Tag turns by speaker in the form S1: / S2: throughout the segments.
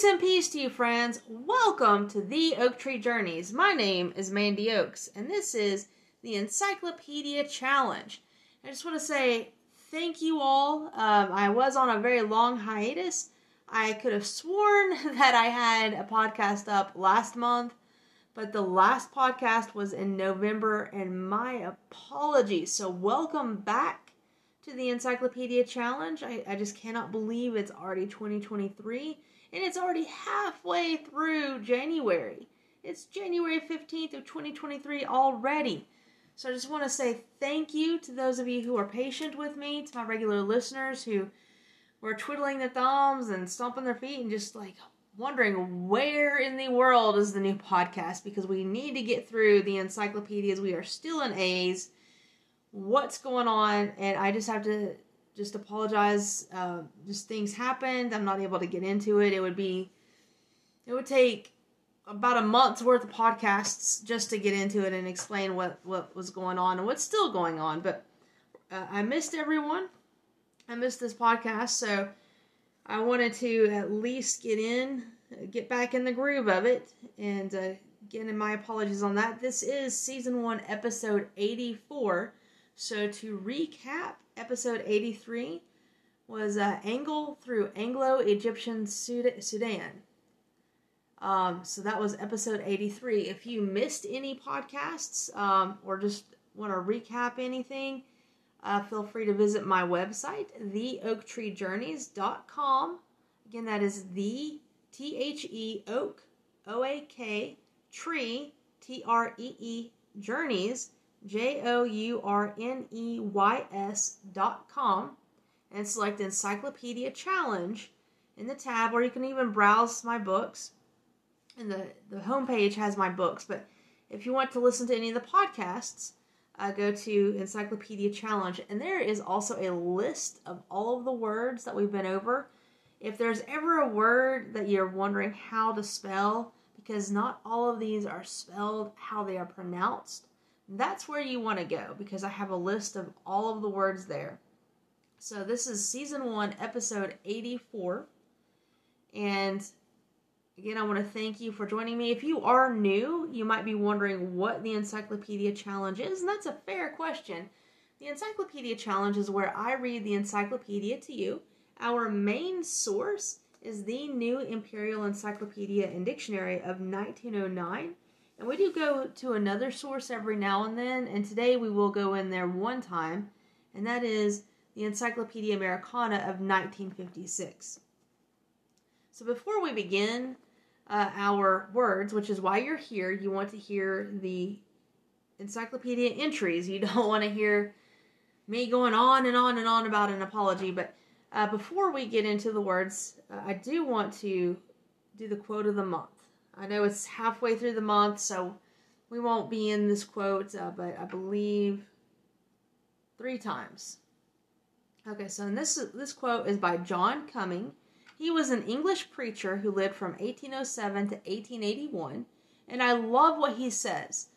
S1: Grace and peace to you, friends. Welcome to the Oak Tree Journeys. My name is Mandy Oaks, and this is the Encyclopedia Challenge. I just want to say thank you all. Um, I was on a very long hiatus. I could have sworn that I had a podcast up last month, but the last podcast was in November, and my apologies. So, welcome back to the Encyclopedia Challenge. I, I just cannot believe it's already 2023 and it's already halfway through January. It's January 15th of 2023 already. So I just want to say thank you to those of you who are patient with me, to my regular listeners who were twiddling their thumbs and stomping their feet and just like wondering where in the world is the new podcast because we need to get through the encyclopedias. We are still in A's. What's going on? And I just have to just apologize. Uh, just things happened. I'm not able to get into it. It would be, it would take about a month's worth of podcasts just to get into it and explain what what was going on and what's still going on. But uh, I missed everyone. I missed this podcast, so I wanted to at least get in, get back in the groove of it, and uh, again, my apologies on that. This is season one, episode 84. So to recap, episode 83 was uh, Angle through Anglo-Egyptian Sudan. Um, so that was episode 83. If you missed any podcasts um, or just want to recap anything, uh, feel free to visit my website, theoaktreejourneys.com. Again, that is the T H E Oak, O A K, tree, T R E E, journeys, J O U R N E Y S dot com, and select Encyclopedia Challenge in the tab, or you can even browse my books. And the, the homepage has my books, but if you want to listen to any of the podcasts, uh, go to Encyclopedia Challenge, and there is also a list of all of the words that we've been over. If there's ever a word that you're wondering how to spell, because not all of these are spelled how they are pronounced, that's where you want to go because I have a list of all of the words there. So this is season one, episode 84. And again, I want to thank you for joining me. If you are new, you might be wondering what the Encyclopedia Challenge is, and that's a fair question. The Encyclopedia Challenge is where I read the encyclopedia to you. Our main source is the New Imperial Encyclopedia and Dictionary of 1909 and we do go to another source every now and then, and today we will go in there one time, and that is the Encyclopedia Americana of 1956. So before we begin uh, our words, which is why you're here, you want to hear the encyclopedia entries. You don't want to hear me going on and on and on about an apology. But uh, before we get into the words, uh, I do want to do the quote of the month. I know it's halfway through the month, so we won't be in this quote, uh, but I believe three times. Okay, so this this quote is by John Cumming. He was an English preacher who lived from 1807 to 1881, and I love what he says.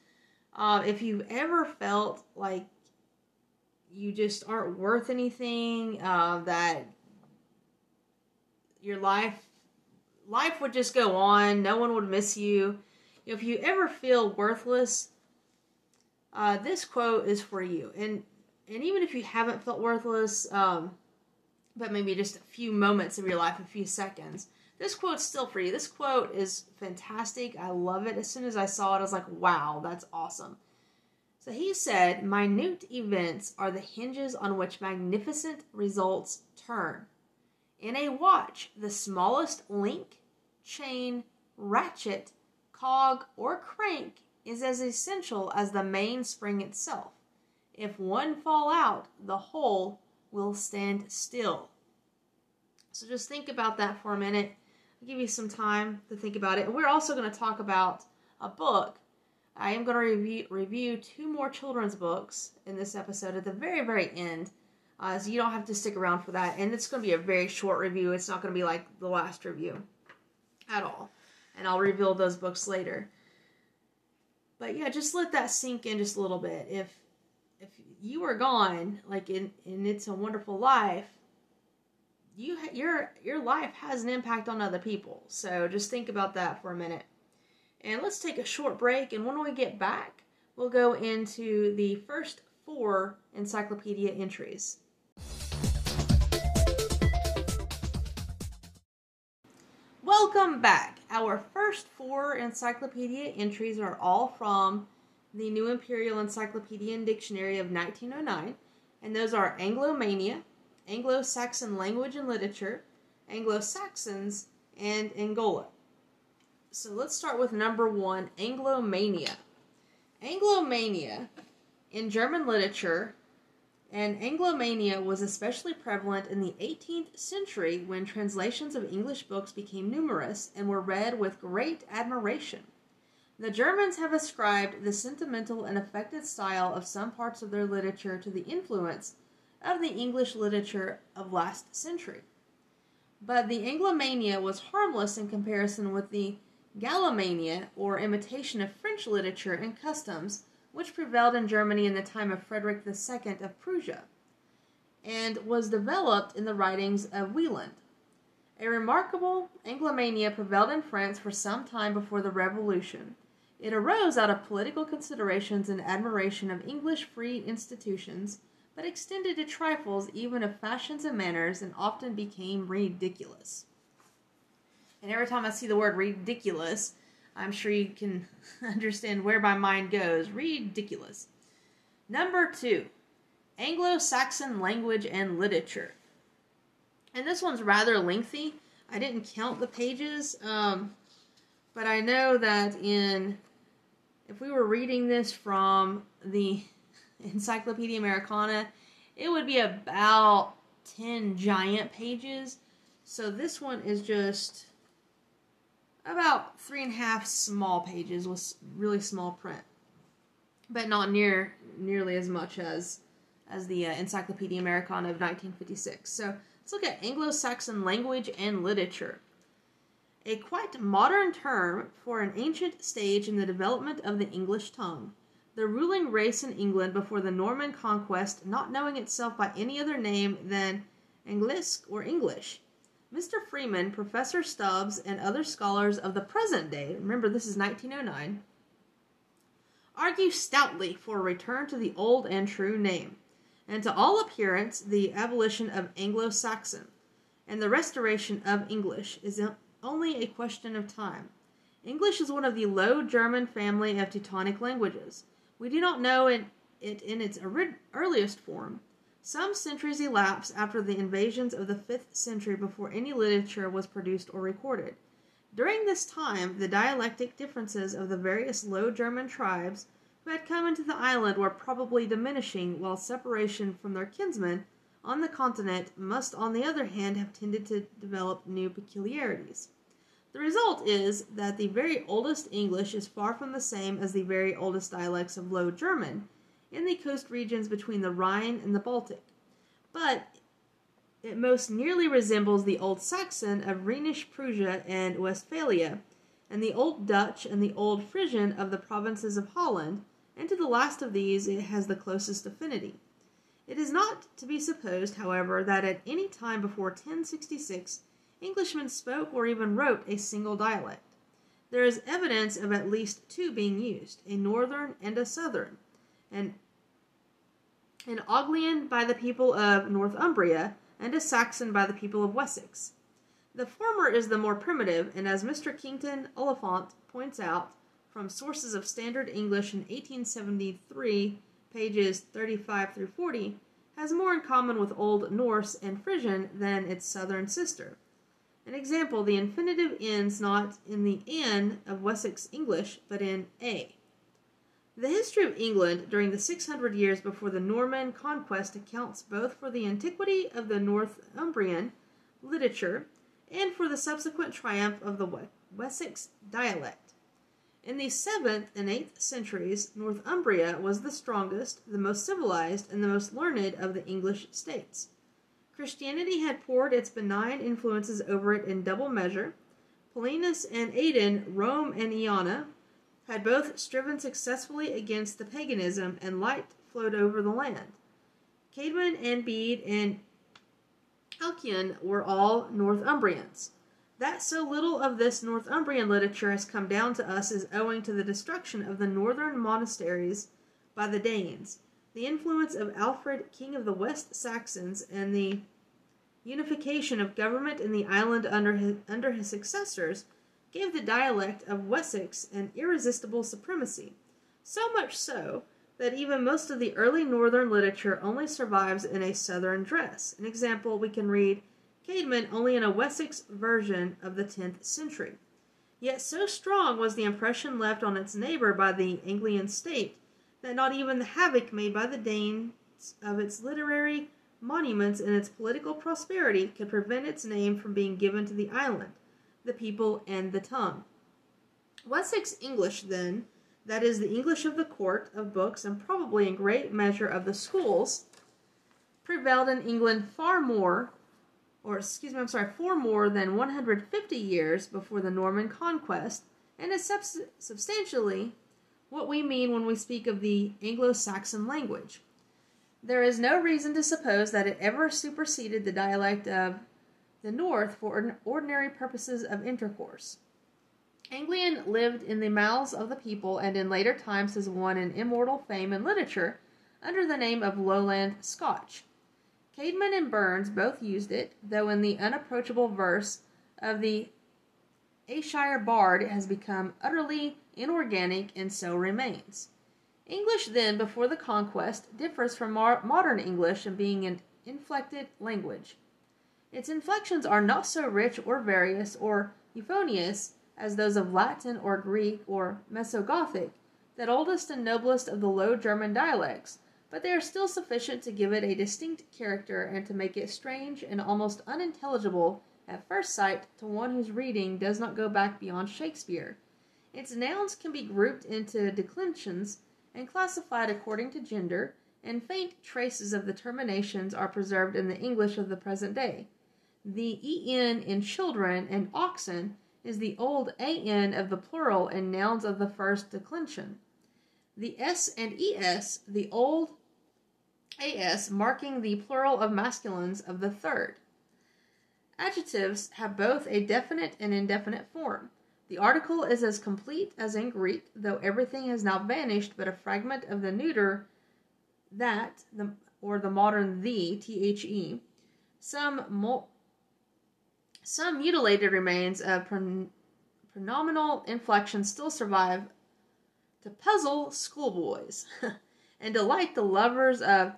S1: Uh, if you've ever felt like you just aren't worth anything, uh, that your life life would just go on. No one would miss you. If you ever feel worthless, uh, this quote is for you. And and even if you haven't felt worthless, um, but maybe just a few moments of your life, a few seconds, this quote's still for you. This quote is fantastic. I love it. As soon as I saw it, I was like, wow, that's awesome. So he said, Minute events are the hinges on which magnificent results turn. In a watch, the smallest link, chain, ratchet, cog, or crank is as essential as the mainspring itself. If one fall out, the whole will stand still. So just think about that for a minute. I'll give you some time to think about it. We're also going to talk about a book. I am going to review, review two more children's books in this episode at the very, very end. Uh, so you don't have to stick around for that. And it's going to be a very short review. It's not going to be like the last review at all. And I'll reveal those books later. But yeah, just let that sink in just a little bit. If if you are gone, like in, in It's a Wonderful Life, you your your life has an impact on other people. So just think about that for a minute. And let's take a short break and when we get back, we'll go into the first four encyclopedia entries. Welcome back. Our first four encyclopedia entries are all from the New Imperial Encyclopedia and Dictionary of 1909, and those are Anglomania, Anglo Saxon Language and Literature, Anglo Saxons, and Angola. So let's start with number one Anglomania. Anglomania in German literature and Anglomania was especially prevalent in the 18th century when translations of English books became numerous and were read with great admiration. The Germans have ascribed the sentimental and affected style of some parts of their literature to the influence of the English literature of last century. But the Anglomania was harmless in comparison with the Gallomania, or imitation of French literature and customs, which prevailed in Germany in the time of Frederick II of Prussia, and was developed in the writings of Wieland. A remarkable Anglomania prevailed in France for some time before the Revolution. It arose out of political considerations and admiration of English free institutions, but extended to trifles even of fashions and manners, and often became ridiculous. And every time I see the word ridiculous, I'm sure you can understand where my mind goes. Ridiculous. Number two, Anglo Saxon language and literature. And this one's rather lengthy. I didn't count the pages, um, but I know that in if we were reading this from the Encyclopedia Americana, it would be about 10 giant pages. So this one is just about three and a half small pages with really small print, but not near nearly as much as as the uh, Encyclopedia Americana of 1956. So let's look at Anglo-Saxon language and literature. A quite modern term for an ancient stage in the development of the English tongue. The ruling race in England before the Norman conquest, not knowing itself by any other name than Anglisc or English, Mr. Freeman, Professor Stubbs, and other scholars of the present day, remember this is 1909, argue stoutly for a return to the old and true name, and to all appearance the abolition of Anglo Saxon, and the restoration of English is only a question of time. English is one of the Low German family of Teutonic languages. We do not know it, in its earliest form, some centuries elapsed after the invasions of the 5th century before any literature was produced or recorded. During this time, the dialectic differences of the various Low German tribes who had come into the island were probably diminishing, while separation from their kinsmen on the continent must, on the other hand, have tended to develop new peculiarities. The result is that the very oldest English is far from the same as the very oldest dialects of Low German, in the coast regions between the Rhine and the Baltic, but it most nearly resembles the Old Saxon of Rhenish Prussia and Westphalia, and the Old Dutch and the Old Frisian of the provinces of Holland, and to the last of these it has the closest affinity. It is not to be supposed, however, that at any time before 1066 Englishmen spoke or even wrote a single dialect. There is evidence of at least two being used, a northern and a southern, and an Anglian by the people of Northumbria, and a Saxon by the people of Wessex. The former is the more primitive, and as Mr. Kington Oliphant points out from sources of Standard English in 1873, pages 35 through 40, has more in common with Old Norse and Frisian than its southern sister. An example, the infinitive ends not in the N of Wessex English, but in A. The history of England during the 600 years before the Norman conquest accounts both for the antiquity of the Northumbrian literature and for the subsequent triumph of the Wessex dialect. In the 7th and 8th centuries, Northumbria was the strongest, the most civilized, and the most learned of the English states. Christianity had poured its benign influences over it in double measure. Paulinus and Aidan, Rome and Iona, had both striven successfully against the paganism, and light flowed over the land. Caedmon and Bede and Alcuin were all Northumbrians. That so little of this Northumbrian literature has come down to us is owing to the destruction of the northern monasteries by the Danes, the influence of Alfred, king of the West Saxons, and the unification of government in the island under his, under his successors gave the dialect of Wessex an irresistible supremacy. So much so that even most of the early northern literature only survives in a southern dress. An example we can read Caedmon only in a Wessex version of the 10th century. Yet so strong was the impression left on its neighbor by the Anglian state that not even the havoc made by the Danes of its literary monuments and its political prosperity could prevent its name from being given to the island, the people, and the tongue. Wessex English, then, that is, the English of the court, of books, and probably in great measure of the schools, prevailed in England far more, or excuse me, I'm sorry, for more than 150 years before the Norman conquest, and is subs- substantially what we mean when we speak of the Anglo Saxon language. There is no reason to suppose that it ever superseded the dialect of the North for ordinary purposes of intercourse. Anglian lived in the mouths of the people and in later times has won an immortal fame in literature under the name of Lowland Scotch. Caedmon and Burns both used it, though in the unapproachable verse of the Ayrshire bard it has become utterly inorganic and so remains. English then, before the conquest, differs from modern English in being an inflected language. Its inflections are not so rich or various or euphonious as those of Latin or Greek or Moeso-Gothic, that oldest and noblest of the Low German dialects, but they are still sufficient to give it a distinct character and to make it strange and almost unintelligible at first sight to one whose reading does not go back beyond Shakespeare. Its nouns can be grouped into declensions and classified according to gender, and faint traces of the terminations are preserved in the English of the present day. The en in children and oxen is the old an of the plural in nouns of the first declension. The s and es, the old as, marking the plural of masculines of the third. Adjectives have both a definite and indefinite form. The article is as complete as in Greek, though everything has now vanished but a fragment of the neuter that, the, or the modern the, the. Some, some mutilated remains of pron- pronominal inflection still survive to puzzle schoolboys and delight the lovers of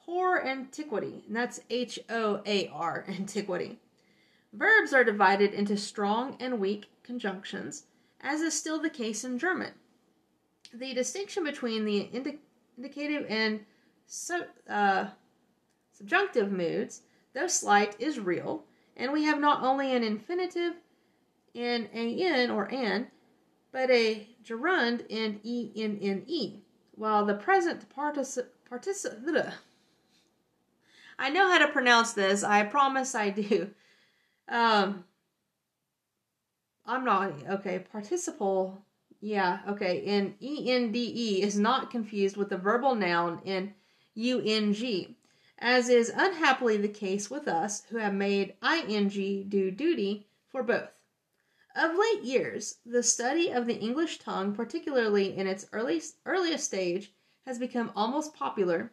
S1: hoar antiquity, and that's H O A R, antiquity. Verbs are divided into strong and weak conjunctions, as is still the case in German. The distinction between the indi- indicative and uh, subjunctive moods, though slight, is real, and we have not only an infinitive in an or an, but a gerund in enne, while the present participle particip- I know how to pronounce this. I promise I do. Um, I'm not okay. Participle, yeah, okay. In ende is not confused with the verbal noun in ung, as is unhappily the case with us who have made ing do duty for both. Of late years, the study of the English tongue, particularly in its early, earliest stage, has become almost popular,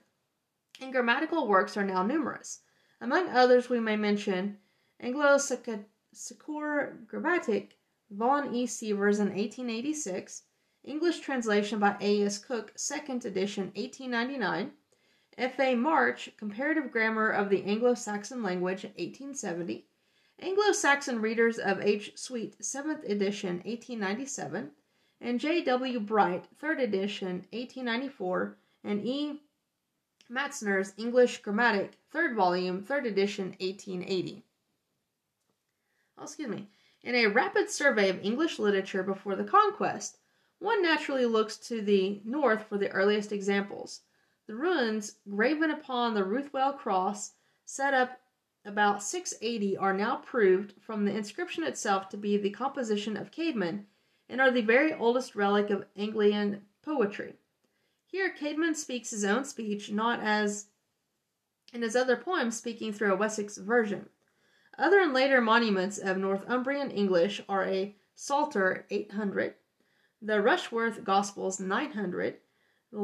S1: and grammatical works are now numerous. Among others, we may mention Anglo-Sacchure Grammatic, Vaughan E. Sievers in 1886, English translation by A. S. Cook, second edition, 1899, F. A. March, Comparative Grammar of the Anglo-Saxon Language, 1870, Anglo-Saxon Readers of H. Sweet, seventh edition, 1897, and J. W. Bright, third edition, 1894, and E. Matzner's English Grammatic, third volume, third edition, 1880 oh, excuse me, in a rapid survey of English literature before the conquest, one naturally looks to the north for the earliest examples. The runes graven upon the Ruthwell cross, set up about 680, are now proved from the inscription itself to be the composition of Caedmon, and are the very oldest relic of Anglian poetry. Here, Caedmon speaks his own speech not as in his other poems speaking through a Wessex version. Other and later monuments of Northumbrian English are a Psalter 800, the Rushworth Gospels 900, the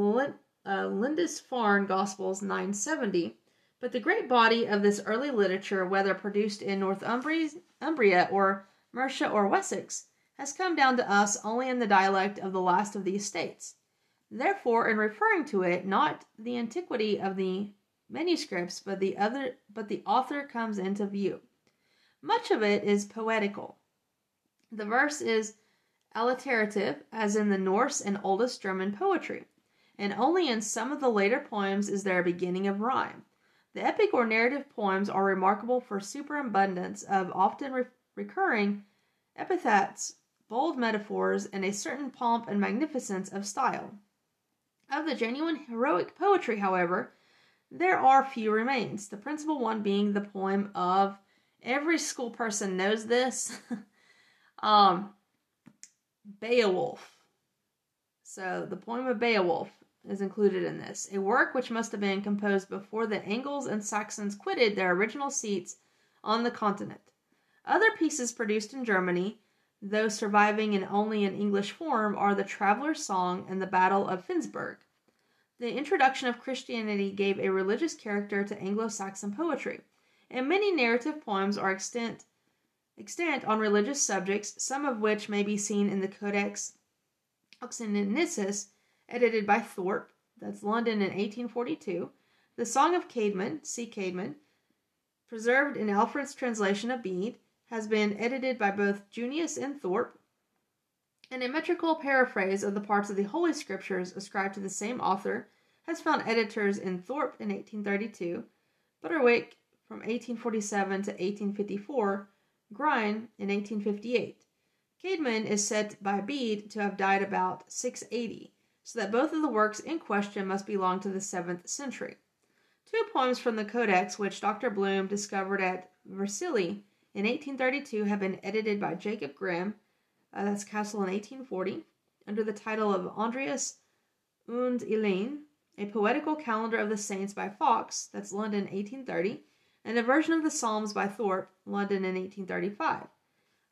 S1: uh, Lindisfarne Gospels 970, but the great body of this early literature, whether produced in Northumbria or Mercia or Wessex, has come down to us only in the dialect of the last of these states. Therefore, in referring to it, not the antiquity of the manuscripts, but the other, but the author comes into view. Much of it is poetical. The verse is alliterative, as in the Norse and oldest German poetry, and only in some of the later poems is there a beginning of rhyme. The epic or narrative poems are remarkable for superabundance of often re- recurring epithets, bold metaphors, and a certain pomp and magnificence of style. Of the genuine heroic poetry, however, there are few remains, the principal one being the poem of every school person knows this. um, Beowulf. So the poem of Beowulf is included in this, a work which must have been composed before the Angles and Saxons quitted their original seats on the continent. Other pieces produced in Germany, though surviving in only an English form, are the Traveller's Song and the Battle of Finnsburg. The introduction of Christianity gave a religious character to Anglo Saxon poetry, and many narrative poems are extant, extant on religious subjects, some of which may be seen in the Codex Oxoniensis edited by Thorpe, that's London in 1842. The Song of Caedmon, C. Caedmon, preserved in Alfred's translation of Bede, has been edited by both Junius and Thorpe, and a metrical paraphrase of the parts of the Holy Scriptures ascribed to the same author has found editors in Thorpe in 1832, Bouterwek from 1847 to 1854, Grein in 1858. Caedmon is said by Bede to have died about 680, so that both of the works in question must belong to the 7th century. Two poems from the Codex, which Dr. Blume discovered at Vercelli in 1832, have been edited by Jacob Grimm, uh, that's Castle in 1840, under the title of Andreas und Elene, a poetical calendar of the saints by Fox, that's London 1830, and a version of the Psalms by Thorpe, London in 1835.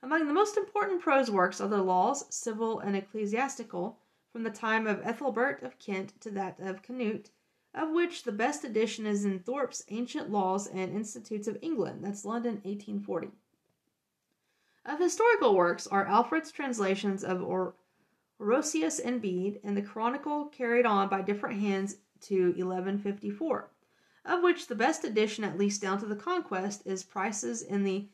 S1: Among the most important prose works are the Laws, Civil and Ecclesiastical, from the time of Ethelbert of Kent to that of Canute, of which the best edition is in Thorpe's Ancient Laws and Institutes of England, that's London 1840. Of historical works are Alfred's translations of or- Orosius and Bede, and the Chronicle carried on by different hands to 1154, of which the best edition, at least down to the Conquest, is Price's in the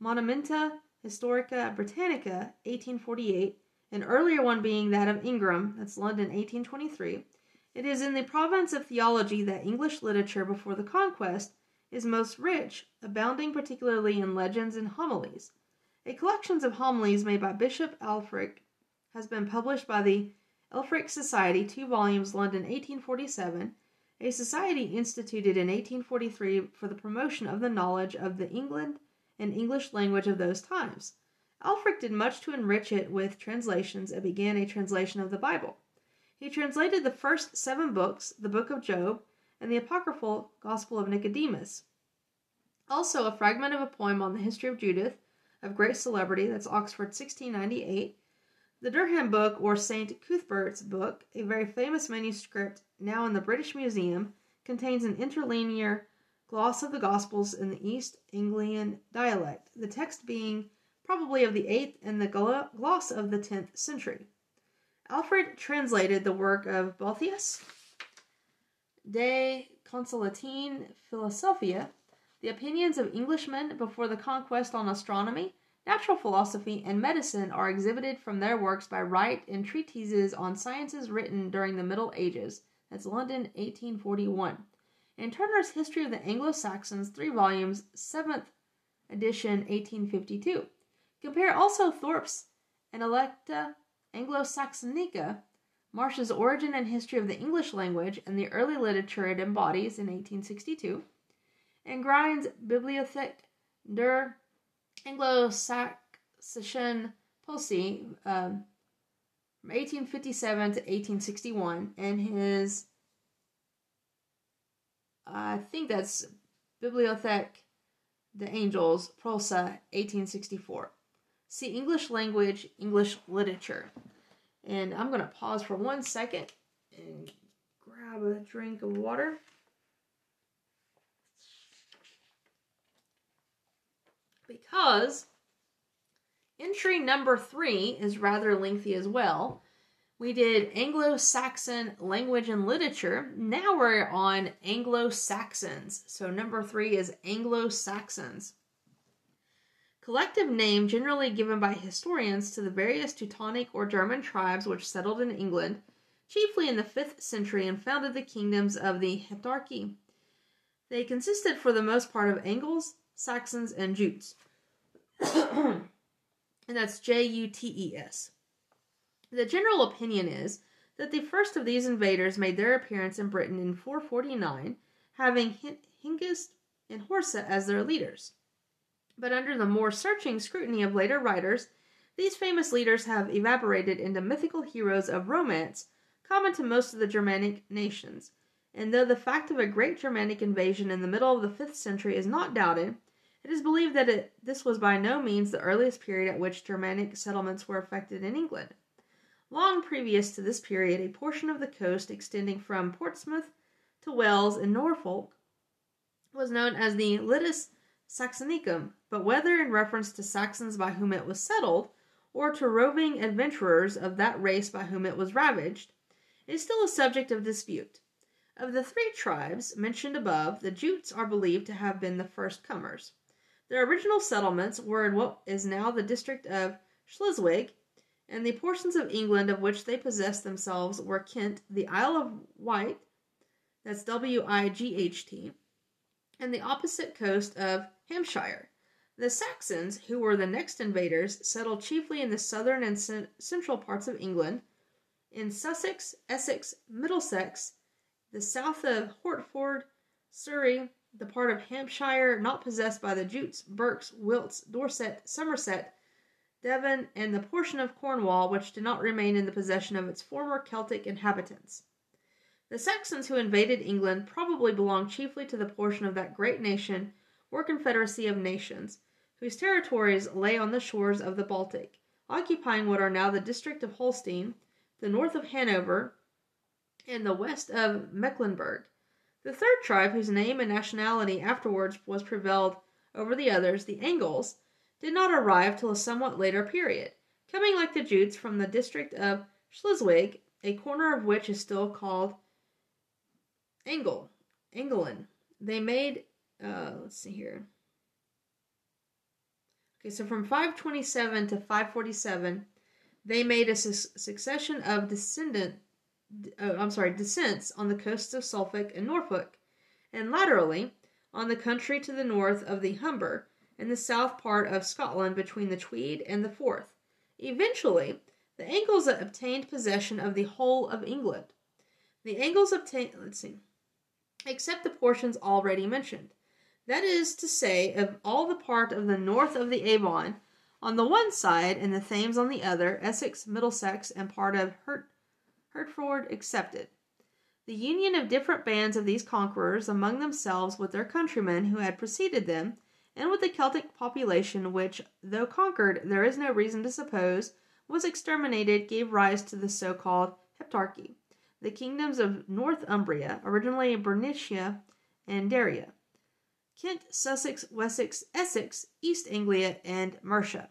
S1: Monumenta Historica Britannica, 1848, an earlier one being that of Ingram, that's London, 1823. It is in the province of theology that English literature before the Conquest is most rich, abounding particularly in legends and homilies. A collection of homilies made by Bishop Ælfric has been published by the Ælfric Society, two volumes, London, 1847, a society instituted in 1843 for the promotion of the knowledge of the England and English language of those times. Ælfric did much to enrich it with translations and began a translation of the Bible. He translated the first seven books, the Book of Job, and the apocryphal Gospel of Nicodemus. Also, a fragment of a poem on the history of Judith, of great celebrity, that's Oxford 1698, the Durham Book, or St. Cuthbert's Book, a very famous manuscript now in the British Museum, contains an interlinear gloss of the Gospels in the East Anglian dialect, the text being probably of the 8th and the gloss of the 10th century. Alfred translated the work of Boethius De Consolatine Philosophia, the opinions of Englishmen before the conquest on astronomy, Natural philosophy and medicine are exhibited from their works by Wright in treatises on sciences written during the Middle Ages. That's London, 1841. And Turner's History of the Anglo Saxons, three volumes, 7th edition, 1852. Compare also Thorpe's Analecta Anglo Saxonica, Marsh's Origin and History of the English Language and the Early Literature it embodies in 1862, and Grein's Bibliothèque der Anglo-Saxon Policy um, from 1857 to 1861, and his I think that's Bibliothèque des Angels, Prosa, 1864. See English language, English literature. And I'm going to pause for one second and grab a drink of water. Because entry number three is rather lengthy as well. We did Anglo Saxon language and literature. Now we're on Anglo Saxons. So number three is Anglo Saxons. Collective name generally given by historians to the various Teutonic or German tribes which settled in England, chiefly in the 5th century, and founded the kingdoms of the Heptarchy. They consisted for the most part of Angles, Saxons, and Jutes. and that's J U T E S. The general opinion is that the first of these invaders made their appearance in Britain in 449, having Hengist and Horsa as their leaders. But under the more searching scrutiny of later writers, these famous leaders have evaporated into mythical heroes of romance common to most of the Germanic nations. And though the fact of a great Germanic invasion in the middle of the 5th century is not doubted, it is believed that it, this was by no means the earliest period at which Germanic settlements were effected in England. Long previous to this period, a portion of the coast extending from Portsmouth to Wales and Norfolk was known as the Litus Saxonicum, but whether in reference to Saxons by whom it was settled, or to roving adventurers of that race by whom it was ravaged, is still a subject of dispute. Of the three tribes mentioned above, the Jutes are believed to have been the first comers. Their original settlements were in what is now the district of Schleswig and the portions of England of which they possessed themselves were Kent, the Isle of Wight, that's W I G H T, and the opposite coast of Hampshire. The Saxons, who were the next invaders, settled chiefly in the southern and central parts of England, in Sussex, Essex, Middlesex, the south of Hertford, Surrey, the part of Hampshire not possessed by the Jutes, Berks, Wilts, Dorset, Somerset, Devon, and the portion of Cornwall which did not remain in the possession of its former Celtic inhabitants. The Saxons who invaded England probably belonged chiefly to the portion of that great nation or confederacy of nations, whose territories lay on the shores of the Baltic, occupying what are now the district of Holstein, the north of Hanover, and the west of Mecklenburg. The third tribe, whose name and nationality afterwards was prevailed over the others, the Angles, did not arrive till a somewhat later period, coming like the Jutes from the district of Schleswig, a corner of which is still called Engel, Engelen. They made, uh, let's see here. Okay, so from 527 to 547, they made a su- succession of descendant, uh, I'm sorry, descents on the coasts of Suffolk and Norfolk, and laterally on the country to the north of the Humber, and the south part of Scotland between the Tweed and the Forth. Eventually, the Angles obtained possession of the whole of England. The Angles obtained, let's see, except the portions already mentioned. That is to say, of all the part of the north of the Avon on the one side and the Thames on the other, Essex, Middlesex, and part of Hert- Hertford excepted. The union of different bands of these conquerors among themselves with their countrymen who had preceded them and with the Celtic population, which, though conquered, there is no reason to suppose was exterminated, gave rise to the so called Heptarchy, the kingdoms of Northumbria, originally Bernicia and Daria, Kent, Sussex, Wessex, Essex, East Anglia, and Mercia.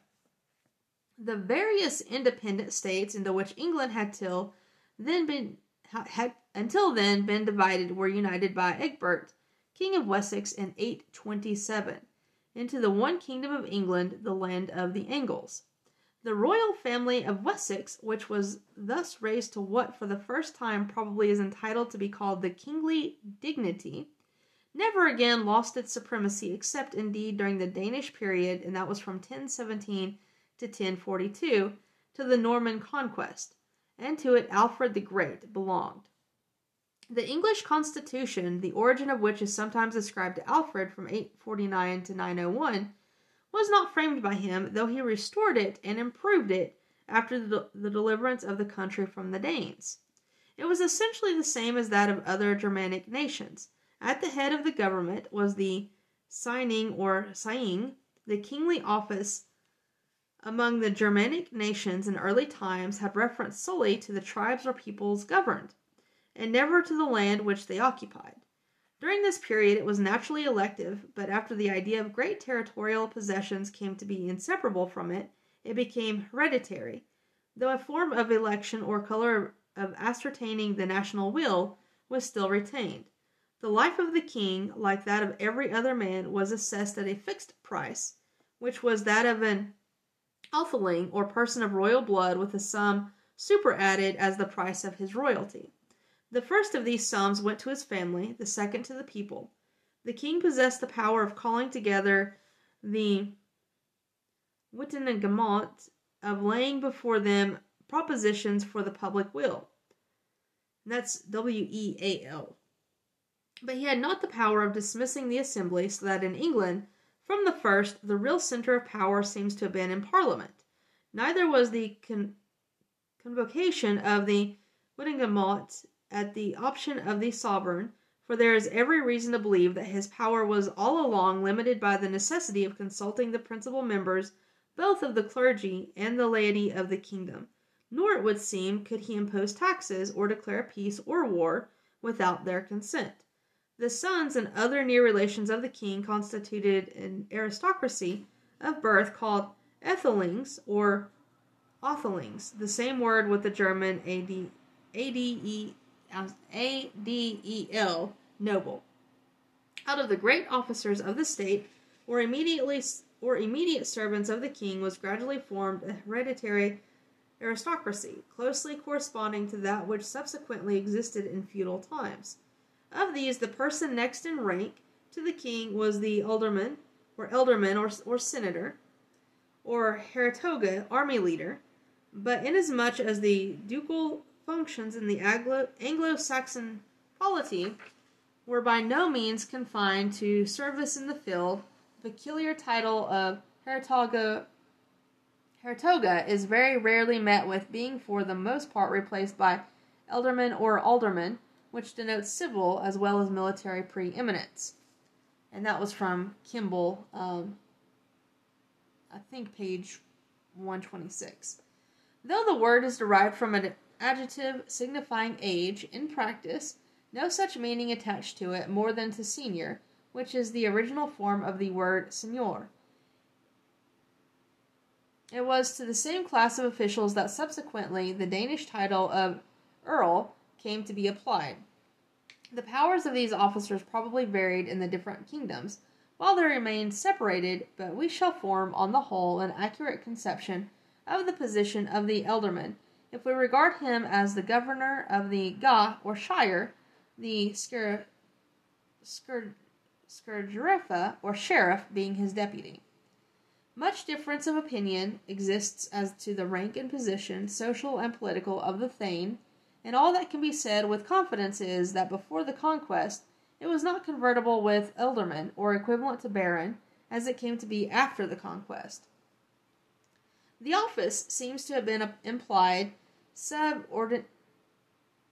S1: The various independent states into which England had till then been had until then been divided were united by Egbert, King of Wessex, in 827 into the one kingdom of England, the land of the Angles. The royal family of Wessex, which was thus raised to what for the first time probably is entitled to be called the kingly dignity, never again lost its supremacy except indeed during the Danish period, and that was from 1017 to 1042 to the Norman conquest, and to it Alfred the Great belonged. The English Constitution, the origin of which is sometimes ascribed to Alfred from 849 to 901, was not framed by him, though he restored it and improved it after the, the deliverance of the country from the Danes. It was essentially the same as that of other Germanic nations, At the head of the government was the Cyning or Cying, the kingly office among the Germanic nations in early times had reference solely to the tribes or peoples governed, and never to the land which they occupied. During this period it was naturally elective, but after the idea of great territorial possessions came to be inseparable from it, it became hereditary, though a form of election or color of ascertaining the national will was still retained. The life of the king, like that of every other man, was assessed at a fixed price, which was that of an Eltheling or person of royal blood with a sum superadded as the price of his royalty. The first of these sums went to his family, the second to the people. The king possessed the power of calling together the Witenagemot, of laying before them propositions for the public will. And that's W E A L. But he had not the power of dismissing the assembly, so that in England from the first, the real centre of power seems to have been in Parliament. Neither was the con- convocation of the Witenagemot at the option of the sovereign, for there is every reason to believe that his power was all along limited by the necessity of consulting the principal members both of the clergy and the laity of the kingdom. Nor, it would seem, could he impose taxes or declare peace or war without their consent. The sons and other near relations of the king constituted an aristocracy of birth called Ethelings or Othelings, the same word with the German AD, ADE, ADEL, noble. Out of the great officers of the state, or immediately or immediate servants of the king, was gradually formed a hereditary aristocracy, closely corresponding to that which subsequently existed in feudal times. Of these, the person next in rank to the king was the alderman, or elderman, or, or senator, or heretoga, army leader. But inasmuch as the ducal functions in the Anglo Saxon polity were by no means confined to service in the field, the peculiar title of heretoga, heretoga is very rarely met with, being for the most part replaced by elderman or alderman which denotes civil as well as military preeminence. And that was from Kimball, um, I think page 126. Though the word is derived from an adjective signifying age, in practice, no such meaning attached to it more than to senior, which is the original form of the word seigneur. It was to the same class of officials that subsequently the Danish title of earl came to be applied. The powers of these officers probably varied in the different kingdoms, while they remained separated, but we shall form, on the whole, an accurate conception of the position of the ealdorman if we regard him as the governor of the Ga or Shire, the Skur, Skurgerefa or sheriff being his deputy. Much difference of opinion exists as to the rank and position, social and political, of the Thane and all that can be said with confidence is that before the conquest it was not convertible with ealdorman or equivalent to baron as it came to be after the conquest. The office seems to have been implied subordinate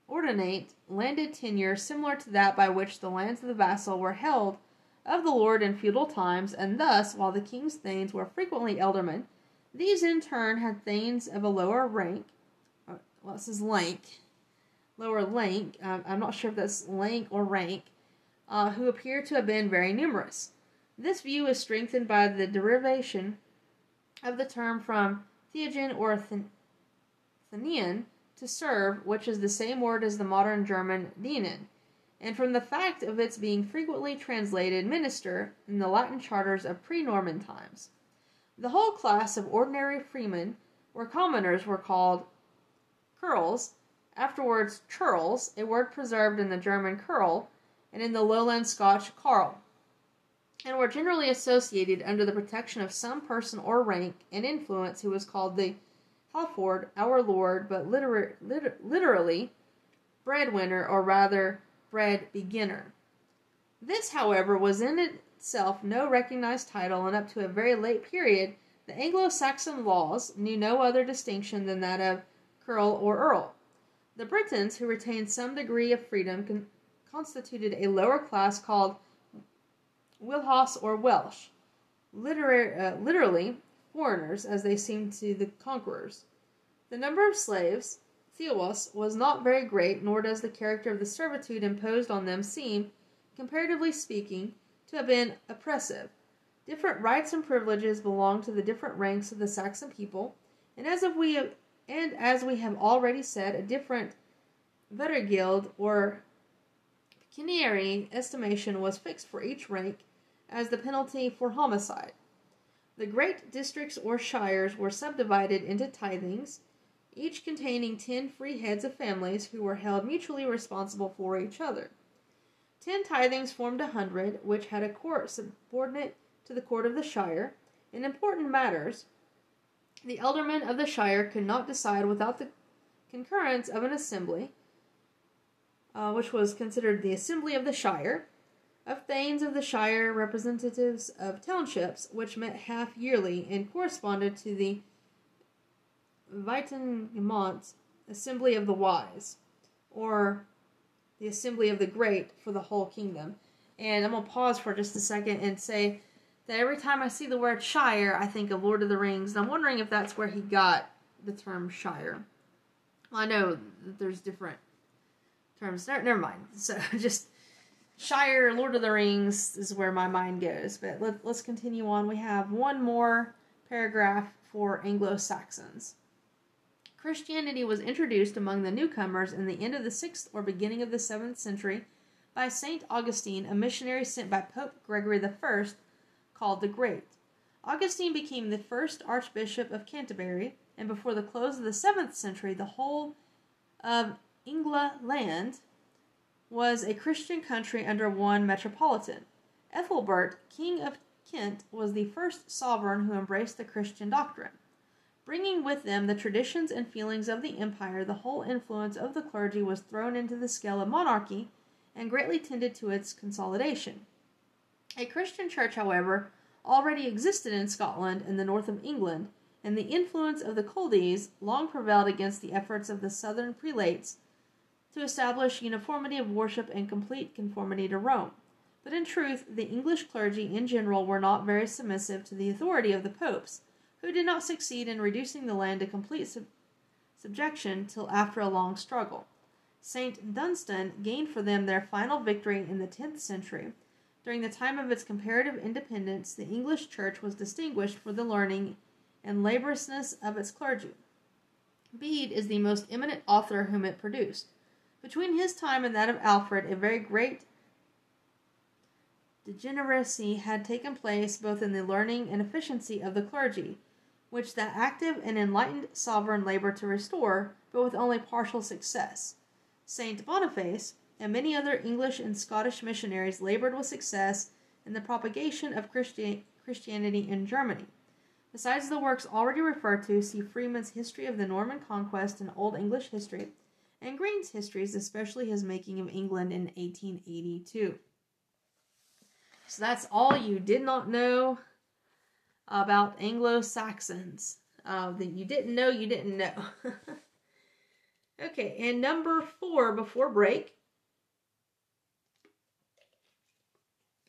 S1: landed tenure similar to that by which the lands of the vassal were held of the lord in feudal times, and thus, while the king's thanes were frequently ealdormen, these in turn had thanes of a lower rank, uh, well, this is rank, lower rank, um, I'm not sure if that's rank or rank, uh, who appear to have been very numerous. This view is strengthened by the derivation of the term from Theogen or Thenian to serve, which is the same word as the modern German dienen, and from the fact of its being frequently translated minister in the Latin charters of pre Norman times. The whole class of ordinary freemen or commoners were called ceorls, afterwards churls, a word preserved in the German curl and in the lowland Scotch carl, and were generally associated under the protection of some person or rank and influence who was called the Halford, our lord, but liter- liter- literally breadwinner, or rather bread beginner. This, however, was in itself no recognized title, and up to a very late period, the Anglo Saxon laws knew no other distinction than that of ceorl or earl. The Britons, who retained some degree of freedom, con- constituted a lower class called Wilhos or Welsh, literary, uh, literally foreigners as they seemed to the conquerors. The number of slaves, Theos, was not very great, nor does the character of the servitude imposed on them seem, comparatively speaking, to have been oppressive. Different rights and privileges belonged to the different ranks of the Saxon people, and as if we and as we have already said, a different Vettergild or pecuniary estimation was fixed for each rank as the penalty for homicide. The great districts or shires were subdivided into tithings, each containing ten free heads of families who were held mutually responsible for each other. Ten tithings formed a hundred, which had a court subordinate to the court of the shire. In important matters, the ealdormen of the shire could not decide without the concurrence of an assembly, uh, which was considered the assembly of the shire, of thanes of the shire, representatives of townships, which met half yearly and corresponded to the Witenagemot assembly of the wise, or the assembly of the great for the whole kingdom. And I'm going to pause for just a second and say that every time I see the word Shire, I think of Lord of the Rings, and I'm wondering if that's where he got the term Shire. Well, I know that there's different terms. Never mind. So just Shire, Lord of the Rings is where my mind goes. But let, let's continue on. We have one more paragraph for Anglo Saxons. Christianity was introduced among the newcomers in the end of the 6th or beginning of the 7th century by St. Augustine, a missionary sent by Pope Gregory I, called the Great. Augustine became the first Archbishop of Canterbury, and before the close of the 7th century, the whole of England was a Christian country under one metropolitan. Ethelbert, King of Kent, was the first sovereign who embraced the Christian doctrine. Bringing with them the traditions and feelings of the empire, the whole influence of the clergy was thrown into the scale of monarchy and greatly tended to its consolidation. A Christian church, however, already existed in Scotland and the north of England, and the influence of the Culdees long prevailed against the efforts of the southern prelates to establish uniformity of worship and complete conformity to Rome. But in truth, the English clergy in general were not very submissive to the authority of the popes who did not succeed in reducing the land to complete sub- subjection till after a long struggle. St. Dunstan gained for them their final victory in the 10th century. During the time of its comparative independence, the English Church was distinguished for the learning and laboriousness of its clergy. Bede is the most eminent author whom it produced. Between his time and that of Alfred, a very great degeneracy had taken place both in the learning and efficiency of the clergy which that active and enlightened sovereign labored to restore, but with only partial success. Saint Boniface and many other English and Scottish missionaries labored with success in the propagation of Christi- Christianity in Germany. Besides the works already referred to, see Freeman's History of the Norman Conquest and Old English History, and Green's histories, especially his making of England in 1882. So that's all you did not know about Anglo Saxons uh, that you didn't know you didn't know. okay, and number four before break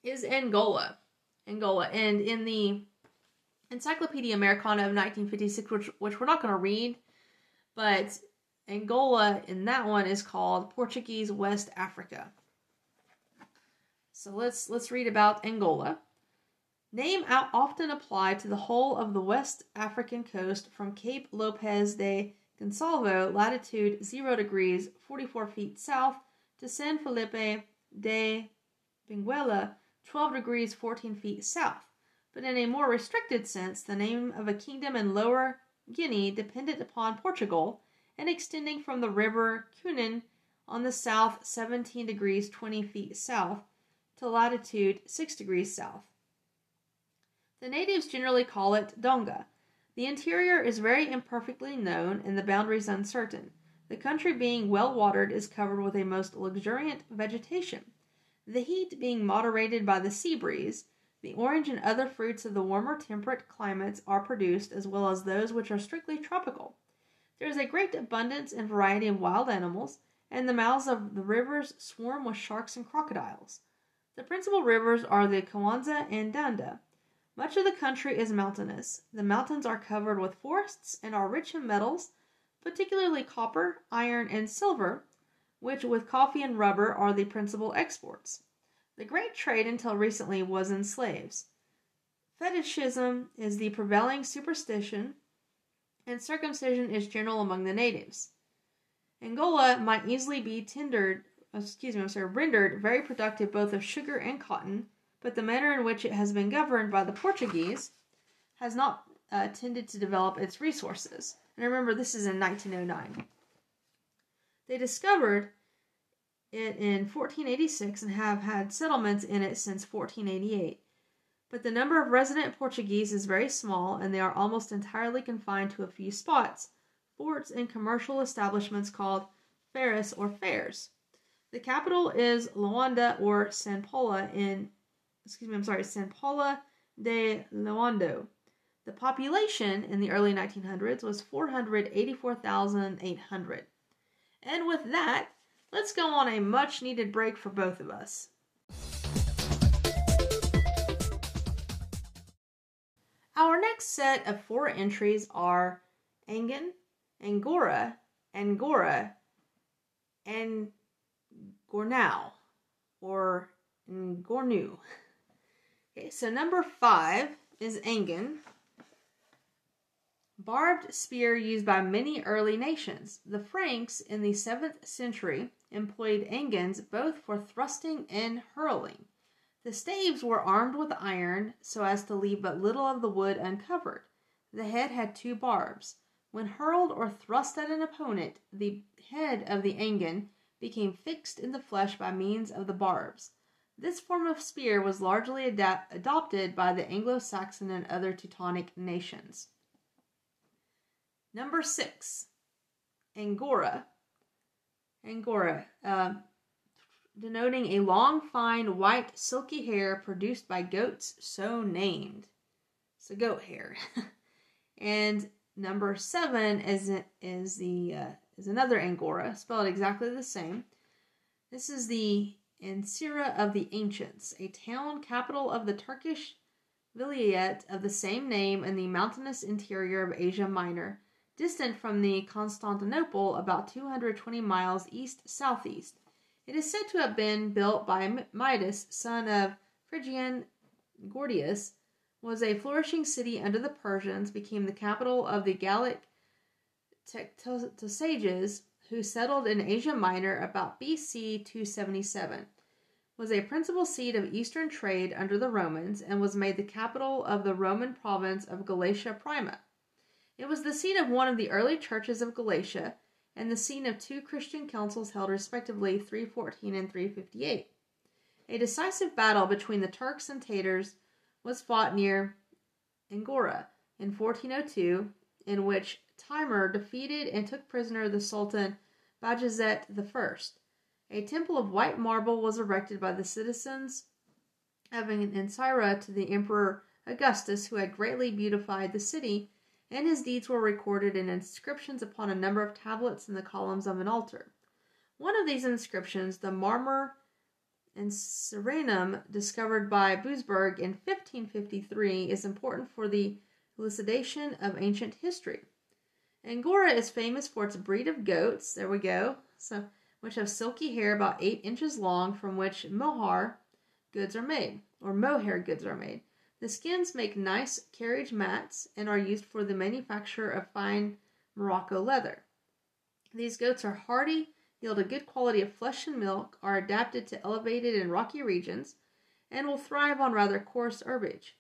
S1: is Angola. Angola. And in the Encyclopedia Americana of 1956, which, which we're not going to read, but Angola in that one is called Portuguese West Africa. So let's let's read about Angola. Name out often applied to the whole of the West African coast from Cape Lopez de Gonsalvo, latitude 0 degrees 44 feet south, to San Felipe de Benguela, 12 degrees 14 feet south. But in a more restricted sense, the name of a kingdom in Lower Guinea dependent upon Portugal, and extending from the river Cunin on the south 17 degrees 20 feet south to latitude 6 degrees south. The natives generally call it Donga. The interior is very imperfectly known and the boundaries uncertain. The country being well watered is covered with a most luxuriant vegetation. The heat being moderated by the sea breeze, the orange and other fruits of the warmer temperate climates are produced, as well as those which are strictly tropical. There is a great abundance and variety of wild animals, and the mouths of the rivers swarm with sharks and crocodiles. The principal rivers are the Kwanza and Danda. Much of the country is mountainous. The mountains are covered with forests and are rich in metals, particularly copper, iron, and silver, which, with coffee and rubber, are the principal exports. The great trade until recently was in slaves. Fetishism is the prevailing superstition, and circumcision is general among the natives. Angola might easily be tendered, excuse me, I'm sorry, rendered very productive both of sugar and cotton, but the manner in which it has been governed by the Portuguese has not uh, tended to develop its resources. And remember, this is in 1909. They discovered it in 1486 and have had settlements in it since 1488. But the number of resident Portuguese is very small, and they are almost entirely confined to a few spots forts, and commercial establishments called feiras or fairs. The capital is Luanda or San Paula in excuse me, I'm sorry, San Paula de Luando. The population in the early 1900s was 484,800. And with that, let's go on a much needed break for both of us. Our next set of four entries are Angan, Angora, Angora, and Gornau, or Ngornu. Okay, so number five is Angan. Barbed spear used by many early nations. The Franks in the 7th century employed angans both for thrusting and hurling. The staves were armed with iron so as to leave but little of the wood uncovered. The head had two barbs. When hurled or thrust at an opponent, the head of the angan became fixed in the flesh by means of the barbs. This form of spear was largely adopted by the Anglo Saxon and other Teutonic nations. Number six, Angora. Angora, uh, denoting a long, fine, white, silky hair produced by goats so named. So goat hair. and Number seven is is the uh, is another angora, spelled exactly the same. This is the Ankara of the Ancients, a town capital of the Turkish vilayet of the same name in the mountainous interior of Asia Minor, distant from the Constantinople about 220 miles east southeast. It is said to have been built by Midas, son of Phrygian Gordius, was a flourishing city under the Persians, became the capital of the Gallic Tectosages, who settled in Asia Minor about BC 277, was a principal seat of eastern trade under the Romans, and was made the capital of the Roman province of Galatia Prima. It was the seat of one of the early churches of Galatia, and the scene of two Christian councils held respectively 314 and 358. A decisive battle between the Turks and Tatars was fought near Angora in 1402, in which Timur defeated and took prisoner the Sultan Bajazet I. A temple of white marble was erected by the citizens of Ankara to the Emperor Augustus, who had greatly beautified the city, and his deeds were recorded in inscriptions upon a number of tablets in the columns of an altar. One of these inscriptions, the Marmor Ancyranum, discovered by Busbecq in 1553, is important for the elucidation of ancient history. Angora is famous for its breed of goats, there we go, so, which have silky hair about 8 inches long, from which mohar goods are made, or mohair goods are made. The skins make nice carriage mats and are used for the manufacture of fine Morocco leather. These goats are hardy yield a good quality of flesh and milk, are adapted to elevated and rocky regions, and will thrive on rather coarse herbage.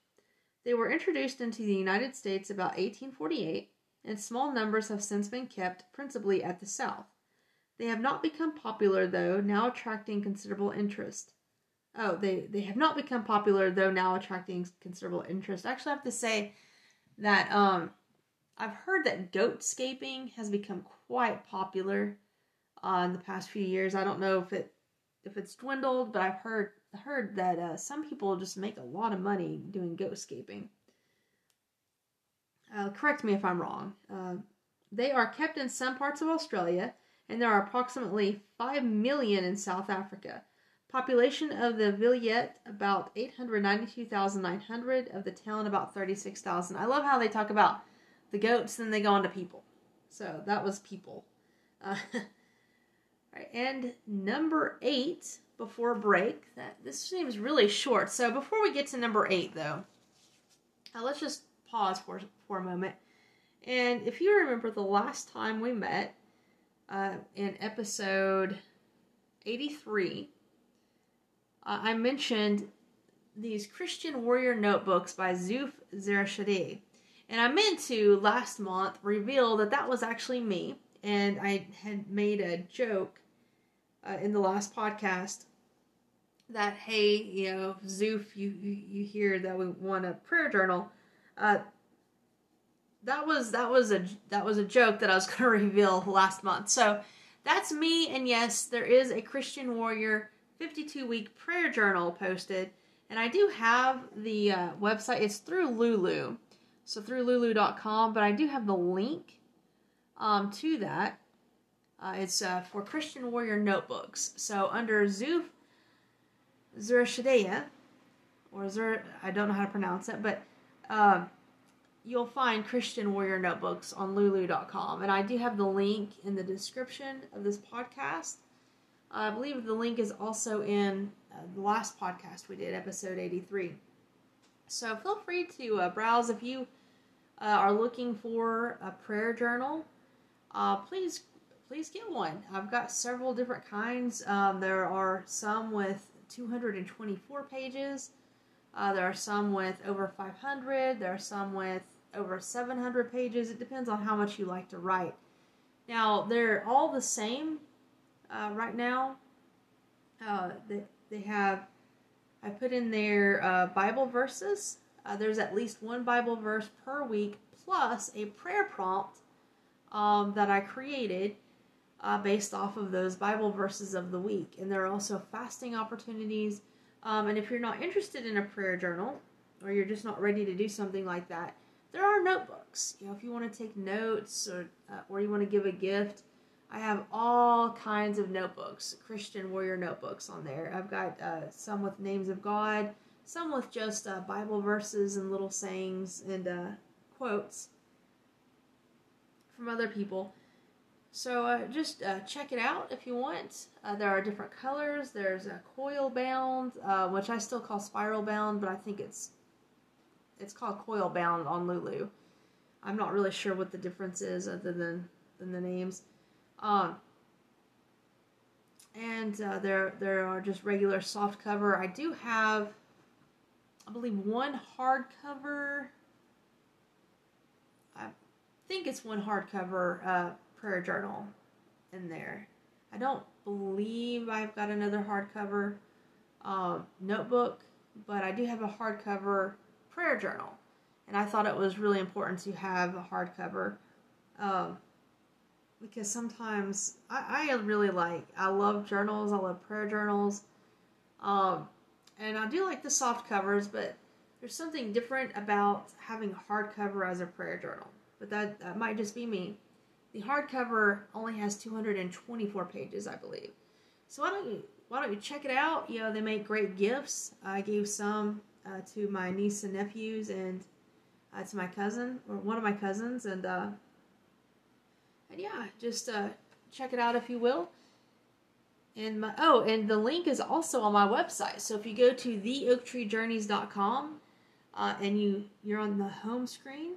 S1: They were introduced into the United States about 1848, and small numbers have since been kept, principally at the South. They have not become popular, though, now attracting considerable interest. Oh, they, they have not become popular, though now attracting considerable interest. Actually, I have to say that um, I've heard that goat scaping has become quite popular uh, in the past few years. I don't know if it if it's dwindled, but I've heard heard that uh, some people just make a lot of money doing goatscaping. Uh, correct me if I'm wrong. Uh, they are kept in some parts of Australia and there are approximately 5 million in South Africa. Population of the vilayet about 892,900, of the town about 36,000. I love how they talk about the goats, then they go on to people. So that was people. Uh, right, and number eight before break. That this seems really short. So before we get to number eight, though, uh, let's just pause for for a moment. And if you remember the last time we met uh, in episode eighty three, uh, I mentioned these Christian Warrior Notebooks by Zuph Zurishaddai. And I meant to last month reveal that that was actually me. And I had made a joke uh, in the last podcast that, hey, you know, Zuph, you, you, you hear that we want a prayer journal. Uh, that was that was a that was a joke that I was going to reveal last month. So that's me, and yes, there is a Christian Warrior 52 week prayer journal posted, and I do have the uh, website. It's through Lulu, so through lulu.com, but I do have the link um, to that. Uh, it's uh, for Christian Warrior Notebooks. So under Zuph Zurishaddai, or Zer, I don't know how to pronounce it, but uh, you'll find Christian Warrior Notebooks on lulu.com. And I do have the link in the description of this podcast. I believe the link is also in uh, the last podcast we did, episode 83. So feel free to uh, browse if you uh, are looking for a prayer journal. Uh, please, please get one. I've got several different kinds. Um, there are some with 224 pages. Uh, there are some with over 500. There are some with over 700 pages. It depends on how much you like to write. Now they're all the same uh, right now. Uh, they, they have I put in their uh, Bible verses. Uh, there's at least one Bible verse per week, plus a prayer prompt um, that I created uh, based off of those Bible verses of the week. And there are also fasting opportunities. Um, and if you're not interested in a prayer journal, or you're just not ready to do something like that, there are notebooks. You know, if you want to take notes or uh, or you want to give a gift, I have all kinds of notebooks, Christian warrior notebooks on there. I've got uh, some with names of God, some with just uh, Bible verses and little sayings and uh, quotes from other people. So uh, just uh, check it out if you want. Uh, there are different colors. There's a coil bound, which I still call spiral bound, but I think it's it's called coil bound on Lulu. I'm not really sure what the difference is other than than the names. Um, and uh, there there are just regular soft cover. I do have, I believe, one hardcover. I think it's one hardcover uh, prayer journal in there. I don't believe I've got another hardcover um, notebook, but I do have a hardcover prayer journal, and I thought it was really important to have a hardcover. Um, because sometimes I, I really like I love journals. I love prayer journals, um, and I do like the soft covers. But there's something different about having a hardcover as a prayer journal. But that that might just be me. The hardcover only has 224 pages, I believe. So why don't you why don't you check it out? You know they make great gifts. I gave some uh, to my niece and nephews and uh, to my cousin or one of my cousins and. Uh, and yeah, just uh, check it out if you will. And my oh, and the link is also on my website. So if you go to theoaktreejourneys.com uh, and you you're on the home screen,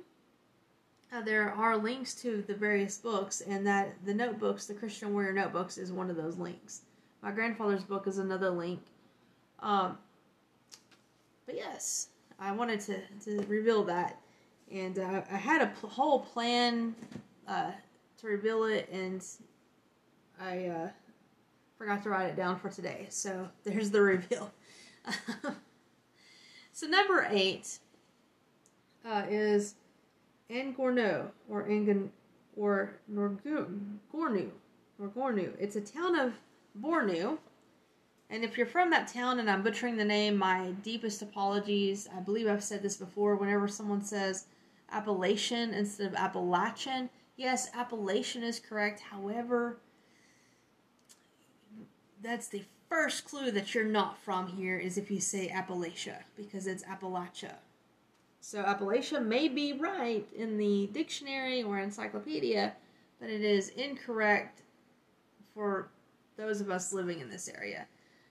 S1: uh, there are links to the various books, and that the notebooks, the Christian Warrior notebooks, is one of those links. My grandfather's book is another link. Um, but yes, I wanted to to reveal that, and uh, I had a pl- whole plan uh, to reveal it, and I uh, forgot to write it down for today. So there's the reveal. so number eight uh, is Ngorno or Ngan or Norgornu Norgornu. It's a town of Bornu. And if you're from that town and I'm butchering the name, my deepest apologies. I believe I've said this before. Whenever someone says Appalachian instead of Appalachian, Yes, appellation is correct. However, that's the first clue that you're not from here is if you say Appalachia because it's Appalachia. So Appalachia may be right in the dictionary or encyclopedia, but it is incorrect for those of us living in this area.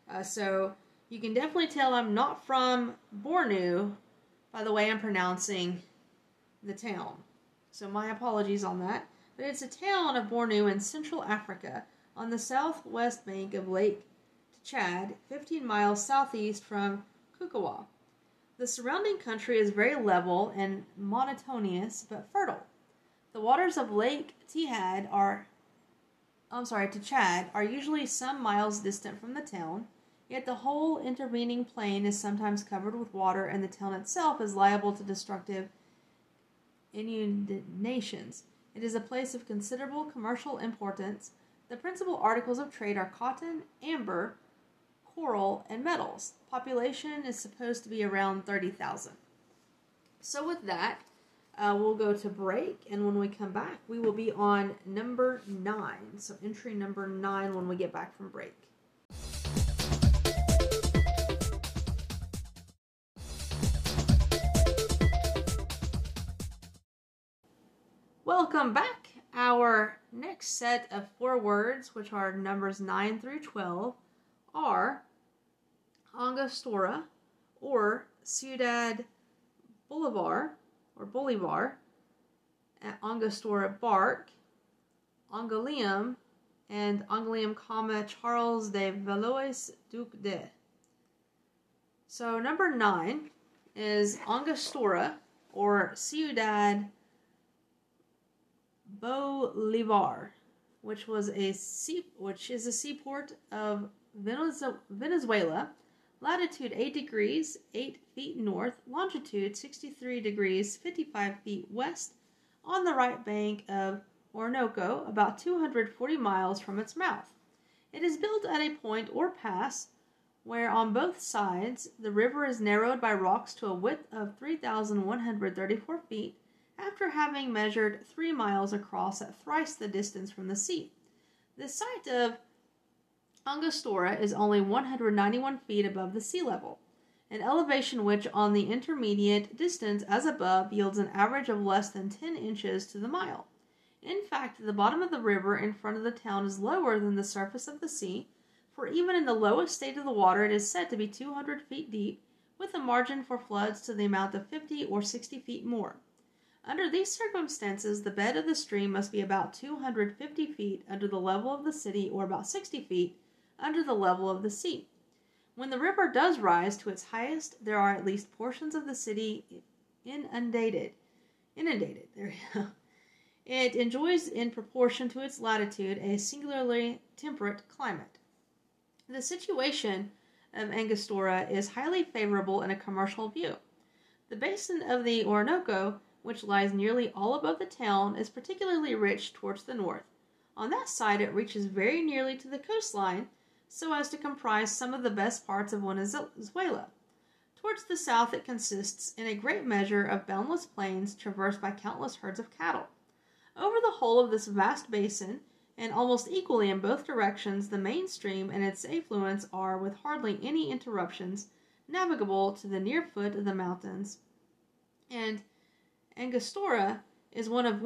S1: Uh, so you can definitely tell I'm not from Bornu by the way I'm pronouncing the town. So my apologies on that. But it's a town of Bornu in Central Africa on the southwest bank of Lake Chad, 15 miles southeast from Kukawa. The surrounding country is very level and monotonous but fertile. The waters of Lake Tihad are I'm sorry, to Chad are usually some miles distant from the town, yet the whole intervening plain is sometimes covered with water and the town itself is liable to destructive inundations. It is a place of considerable commercial importance. The principal articles of trade are cotton, amber, coral, and metals. Population is supposed to be around 30,000. So, with that, uh, we'll go to break, and when we come back, we will be on number nine. So, entry number nine when we get back from break. Welcome back. Our next set of four words, which are numbers 9 through 12, are Angostura or Ciudad Bolivar or Bolivar, Angostura Bark, Angolium, and Angolium, comma, Charles de Valois Duc de. So number nine is Angostura or Ciudad Bolivar, which was a sea, which is a seaport of Venezuela, latitude 8 degrees 8 feet north, longitude 63 degrees 55 feet west, on the right bank of Orinoco, about 240 miles from its mouth. It is built at a point or pass where on both sides the river is narrowed by rocks to a width of 3,134 feet after having measured three miles across at thrice the distance from the sea. The site of Angostura is only 191 feet above the sea level, an elevation which, on the intermediate distance as above, yields an average of less than 10 inches to the mile. In fact, the bottom of the river in front of the town is lower than the surface of the sea, for even in the lowest state of the water it is said to be 200 feet deep, with a margin for floods to the amount of 50 or 60 feet more. Under these circumstances, the bed of the stream must be about 250 feet under the level of the city or about 60 feet under the level of the sea. When the river does rise to its highest, there are at least portions of the city inundated. Inundated. There It enjoys, in proportion to its latitude, a singularly temperate climate. The situation of Angostura is highly favorable in a commercial view. The basin of the Orinoco, which lies nearly all above the town, is particularly rich towards the north. On that side, it reaches very nearly to the coastline so as to comprise some of the best parts of Venezuela. Towards the south, it consists in a great measure of boundless plains traversed by countless herds of cattle. Over the whole of this vast basin, and almost equally in both directions, the main stream and its affluents are, with hardly any interruptions, navigable to the near foot of the mountains. And Angostura is one of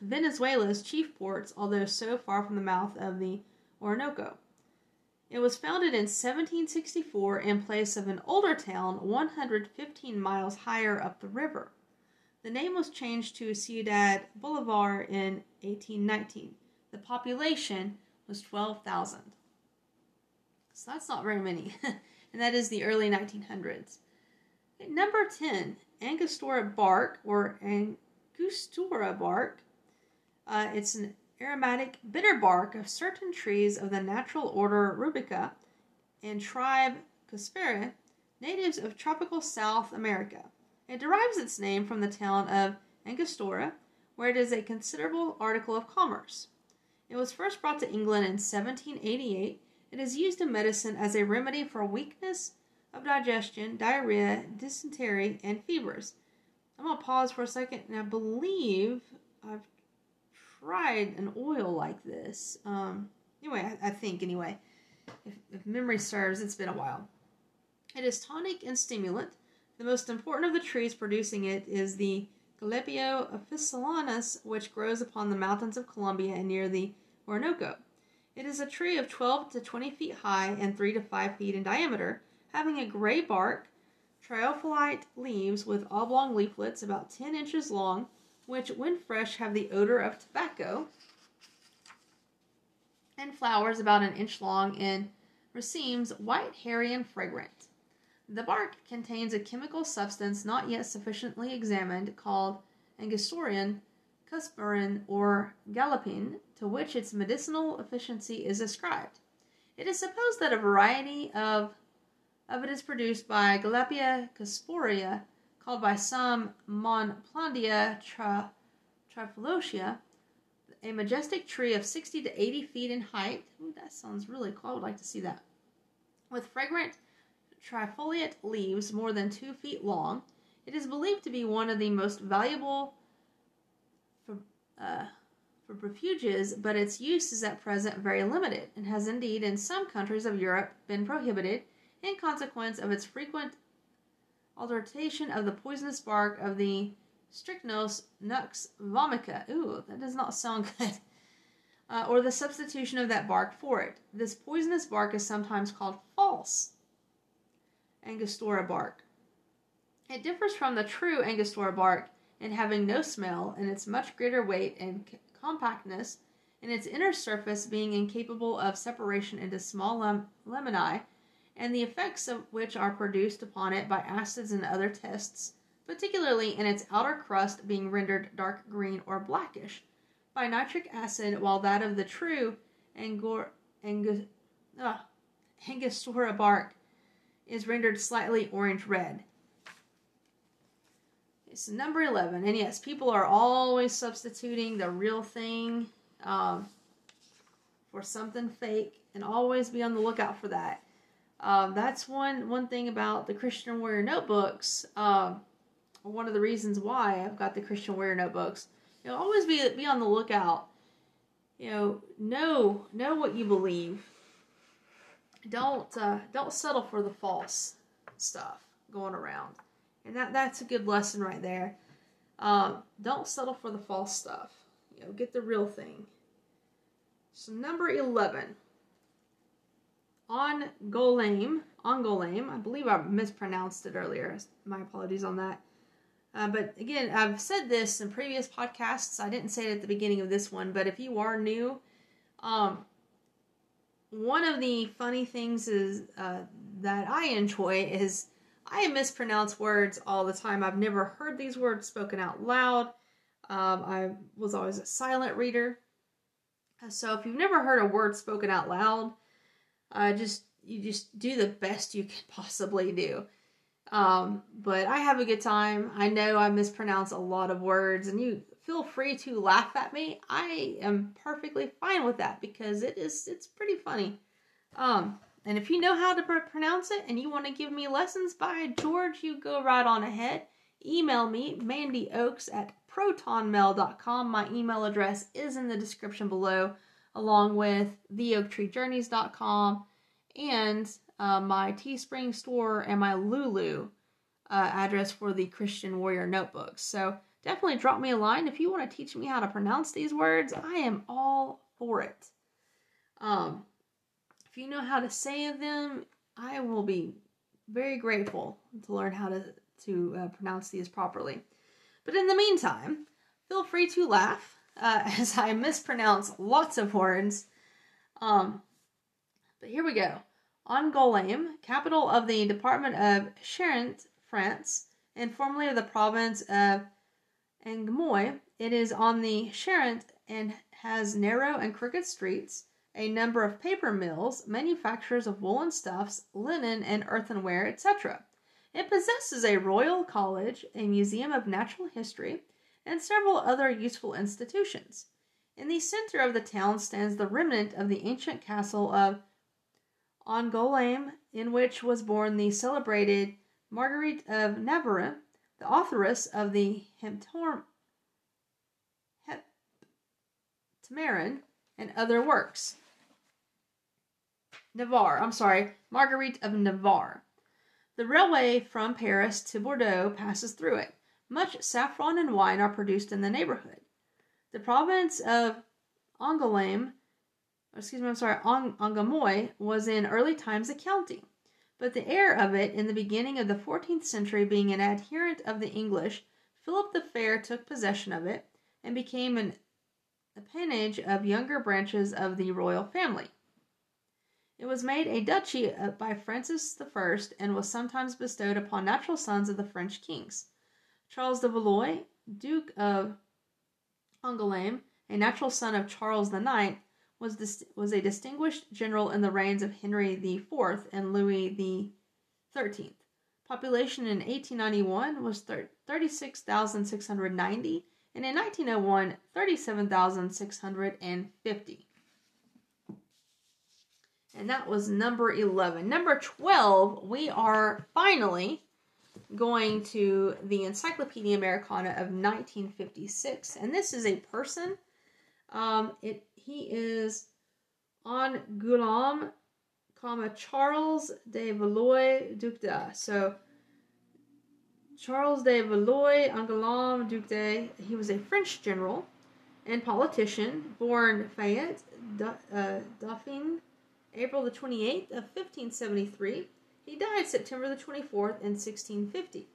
S1: Venezuela's chief ports, although so far from the mouth of the Orinoco. It was founded in 1764 in place of an older town 115 miles higher up the river. The name was changed to Ciudad Bolivar in 1819. The population was 12,000. So that's not very many. and that is the early 1900s. number 10, Angostura bark or Angostura bark. Uh, it's an aromatic, bitter bark of certain trees of the natural order Rubica and tribe Cusperae, natives of tropical South America. It derives its name from the town of Angostura, where it is a considerable article of commerce. It was first brought to England in 1788. It is used in medicine as a remedy for weakness of digestion, diarrhea, dysentery, and fevers. I'm going to pause for a second, and I believe I've tried an oil like this. Um, anyway, I, I think anyway. If, if memory serves, it's been a while. It is tonic and stimulant. The most important of the trees producing it is the Galipea officinalis, which grows upon the mountains of Colombia and near the Orinoco. It is a tree of 12 to 20 feet high and 3 to 5 feet in diameter, having a gray bark, trifoliate leaves with oblong leaflets about 10 inches long, which, when fresh, have the odor of tobacco, and flowers about an inch long and racemes white, hairy, and fragrant. The bark contains a chemical substance not yet sufficiently examined called Angostura cuspare or gallopine, to which its medicinal efficiency is ascribed. It is supposed that a variety of, of it is produced by Galipea cusparea, called by some Monplandia tra, trifolotia, a majestic tree of 60 to 80 feet in height. Ooh, that sounds really cool. I would like to see that. With fragrant trifoliate leaves more than two feet long. It is believed to be one of the most valuable for, uh, for refuges, but its use is at present very limited, and has indeed in some countries of Europe been prohibited in consequence of its frequent alteration of the poisonous bark of the Strychnos nux vomica. Ooh, that does not sound good. Uh, or the substitution of that bark for it. This poisonous bark is sometimes called false Angostura bark. It differs from the true Angostura bark in having no smell and its much greater weight and c- compactness, and its inner surface being incapable of separation into small lem- laminae, and the effects of which are produced upon it by acids and other tests, particularly in its outer crust being rendered dark green or blackish by nitric acid, while that of the true Angor- uh, Angostura bark is rendered slightly orange red. It's number 11. And yes, people are always substituting the real thing um, for something fake, and always be on the lookout for that. Um, that's one one thing about the Christian Warrior notebooks. Um, one of the reasons why I've got the Christian Warrior notebooks. You know, always be be on the lookout. You know, know know what you believe don't uh, don't settle for the false stuff going around, and that that's a good lesson right there. Um, don't settle for the false stuff. You know, get the real thing. So number eleven. On Golame, on I believe I mispronounced it earlier. My apologies on that. Uh, but again, I've said this in previous podcasts. I didn't say it at the beginning of this one, but if you are new, um, one of the funny things is uh, that I enjoy is I mispronounce words all the time. I've never heard these words spoken out loud. Um, I was always a silent reader. So if you've never heard a word spoken out loud, uh, just you just do the best you can possibly do. Um, but I have a good time. I know I mispronounce a lot of words, and you feel free to laugh at me. I am perfectly fine with that because it is it's pretty funny. Um, and if you know how to pr- pronounce it and you want to give me lessons by George, you go right on ahead. Email me, Mandy Oaks at protonmail.com. My email address is in the description below, along with theoaktreejourneys.com and uh, my Teespring store and my Lulu uh, address for the Christian Warrior notebooks. So definitely drop me a line if you want to teach me how to pronounce these words. I am all for it. Um, if you know how to say them, I will be very grateful to learn how to to uh, pronounce these properly. But in the meantime, feel free to laugh uh, as I mispronounce lots of words. Um, but here we go. Angoulême, capital of the department of Charente, France, and formerly of the province of Angoumois. It is on the Charente and has narrow and crooked streets, a number of paper mills, manufacturers of woolen stuffs, linen and earthenware, etc. It possesses a royal college, a museum of natural history, and several other useful institutions. In the center of the town stands the remnant of the ancient castle of Angoulême, in which was born the celebrated Marguerite of Navarre, the authoress of the Heptameron and other works. Navarre. I'm sorry, Marguerite of Navarre. The railway from Paris to Bordeaux passes through it. Much saffron and wine are produced in the neighborhood. The province of Angoulême, excuse me, I'm sorry, Angoumois was in early times a county, but the heir of it in the beginning of the 14th century being an adherent of the English, Philip the Fair took possession of it and became an appanage of younger branches of the royal family. It was made a duchy uh, by Francis I and was sometimes bestowed upon natural sons of the French kings. Charles de Valois, Duke of Angoulême, a natural son of Charles IX, was, dis- was a distinguished general in the reigns of Henry IV and Louis XIII. Population in 1891 was 36,690 and in 1901, 37,650 and that was number 11. Number 12, we are finally going to the Encyclopedia Americana of 1956, and this is a person. Um, it he is on Guillaume, comma Charles de Valois Duc de. So Charles de Valois Angoulême Duc de. He was a French general and politician, born Fayette, uh, Dauphine April the 28th of 1573. He died September the 24th in 1650.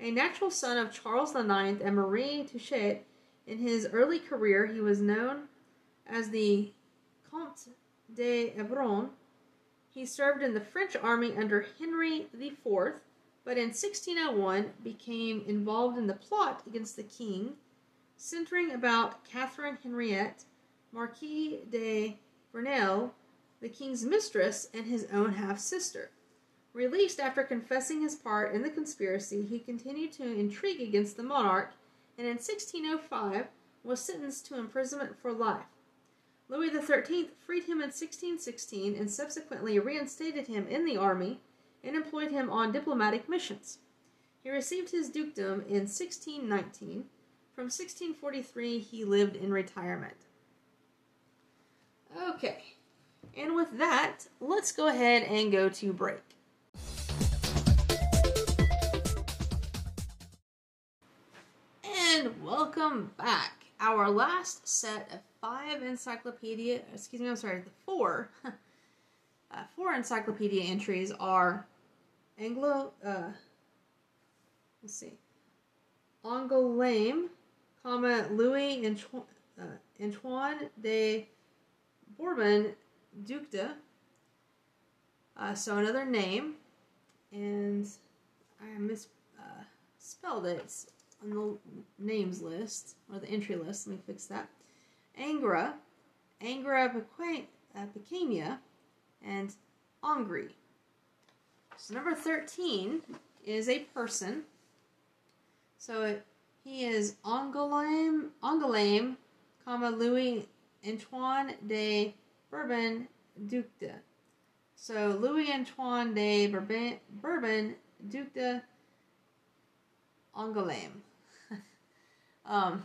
S1: A natural son of Charles IX and Marie Touchet, in his early career he was known as the Comte de Evreux. He served in the French army under Henry IV, but in 1601 became involved in the plot against the king, centering about Catherine Henriette, Marquis de Verneuil, the king's mistress, and his own half sister. Released after confessing his part in the conspiracy, he continued to intrigue against the monarch and in 1605 was sentenced to imprisonment for life. Louis XIII freed him in 1616 and subsequently reinstated him in the army and employed him on diplomatic missions. He received his dukedom in 1619. From 1643, he lived in retirement. Okay. And with that, let's go ahead and go to break. And welcome back. Our last set of five encyclopedia, excuse me, I'm sorry, the four, uh, four encyclopedia entries are Anglo, uh, let's see, Angoulême, comma, Louis Antoine, uh, Antoine de Bourbon Duc de. Uh, so another name, and I misspelled uh, it on the names list or the entry list. Let me fix that. Angra, Angra Pequena, and Angry. So number thirteen is a person. So it, he is Angoulême, Angoulême, comma Louis Antoine de Bourbon Duc de. So Louis Antoine de Bourbon, Bourbon Duc de Angoulême. um,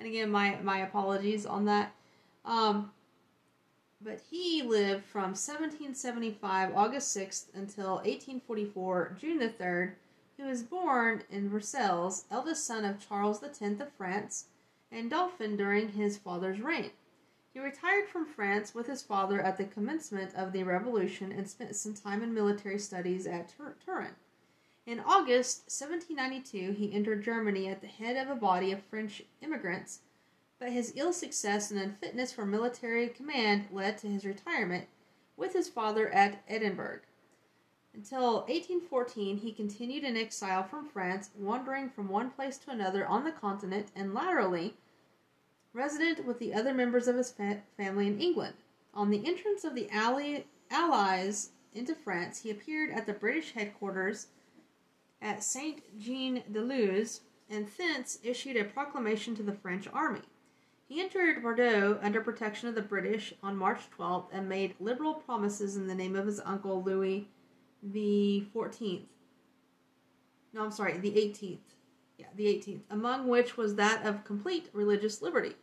S1: and again, my, my apologies on that. Um, but he lived from 1775, August 6th, until 1844, June the 3rd. He was born in Versailles, eldest son of Charles X of France and Dauphin during his father's reign. He retired from France with his father at the commencement of the Revolution and spent some time in military studies at Tur- Turin. In August 1792, he entered Germany at the head of a body of French immigrants, but his ill success and unfitness for military command led to his retirement with his father at Edinburgh. Until 1814, he continued in exile from France, wandering from one place to another on the continent and latterly resident with the other members of his fa- family in England. On the entrance of the ally- Allies into France, he appeared at the British headquarters at Saint Jean de Luz and thence issued a proclamation to the French army. He entered Bordeaux under protection of the British on March 12th and made liberal promises in the name of his uncle Louis the 14th. No, I'm sorry, the 18th yeah, the 18th, among which was that of complete religious liberty.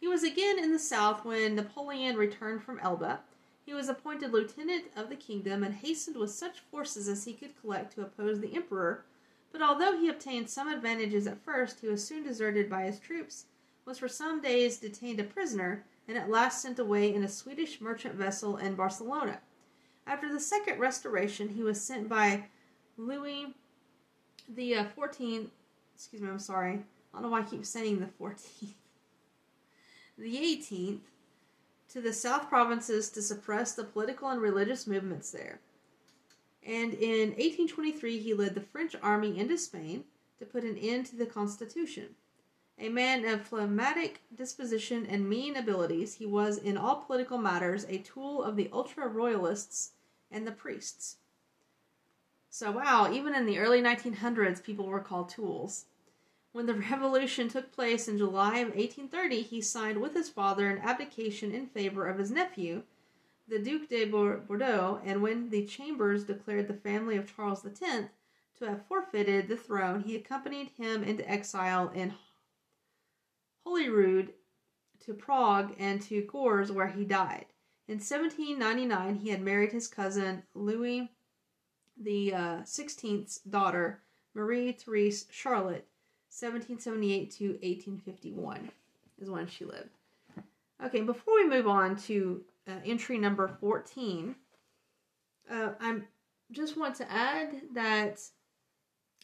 S1: He was again in the south when Napoleon returned from Elba. He was appointed lieutenant of the kingdom and hastened with such forces as he could collect to oppose the emperor. But although he obtained some advantages at first, he was soon deserted by his troops, was for some days detained a prisoner, and at last sent away in a Swedish merchant vessel in Barcelona. After the second restoration, he was sent by Louis the uh, 14th. Excuse me, I'm sorry. I don't know why I keep saying the 14th. The 18th to the South provinces to suppress the political and religious movements there. And in 1823, he led the French army into Spain to put an end to the Constitution. A man of phlegmatic disposition and mean abilities, he was in all political matters a tool of the ultra royalists and the priests. So, wow, even in the early 1900s, people were called tools. When the revolution took place in July of 1830, he signed with his father an abdication in favor of his nephew, the Duc de Bordeaux, and when the Chambers declared the family of Charles X to have forfeited the throne, he accompanied him into exile in Holyrood to Prague and to Görz, where he died. In 1799, he had married his cousin Louis the uh, 16th's daughter, Marie Therese Charlotte, 1778 to 1851 is when she lived. Okay, before we move on to uh, entry number 14, uh, I just want to add that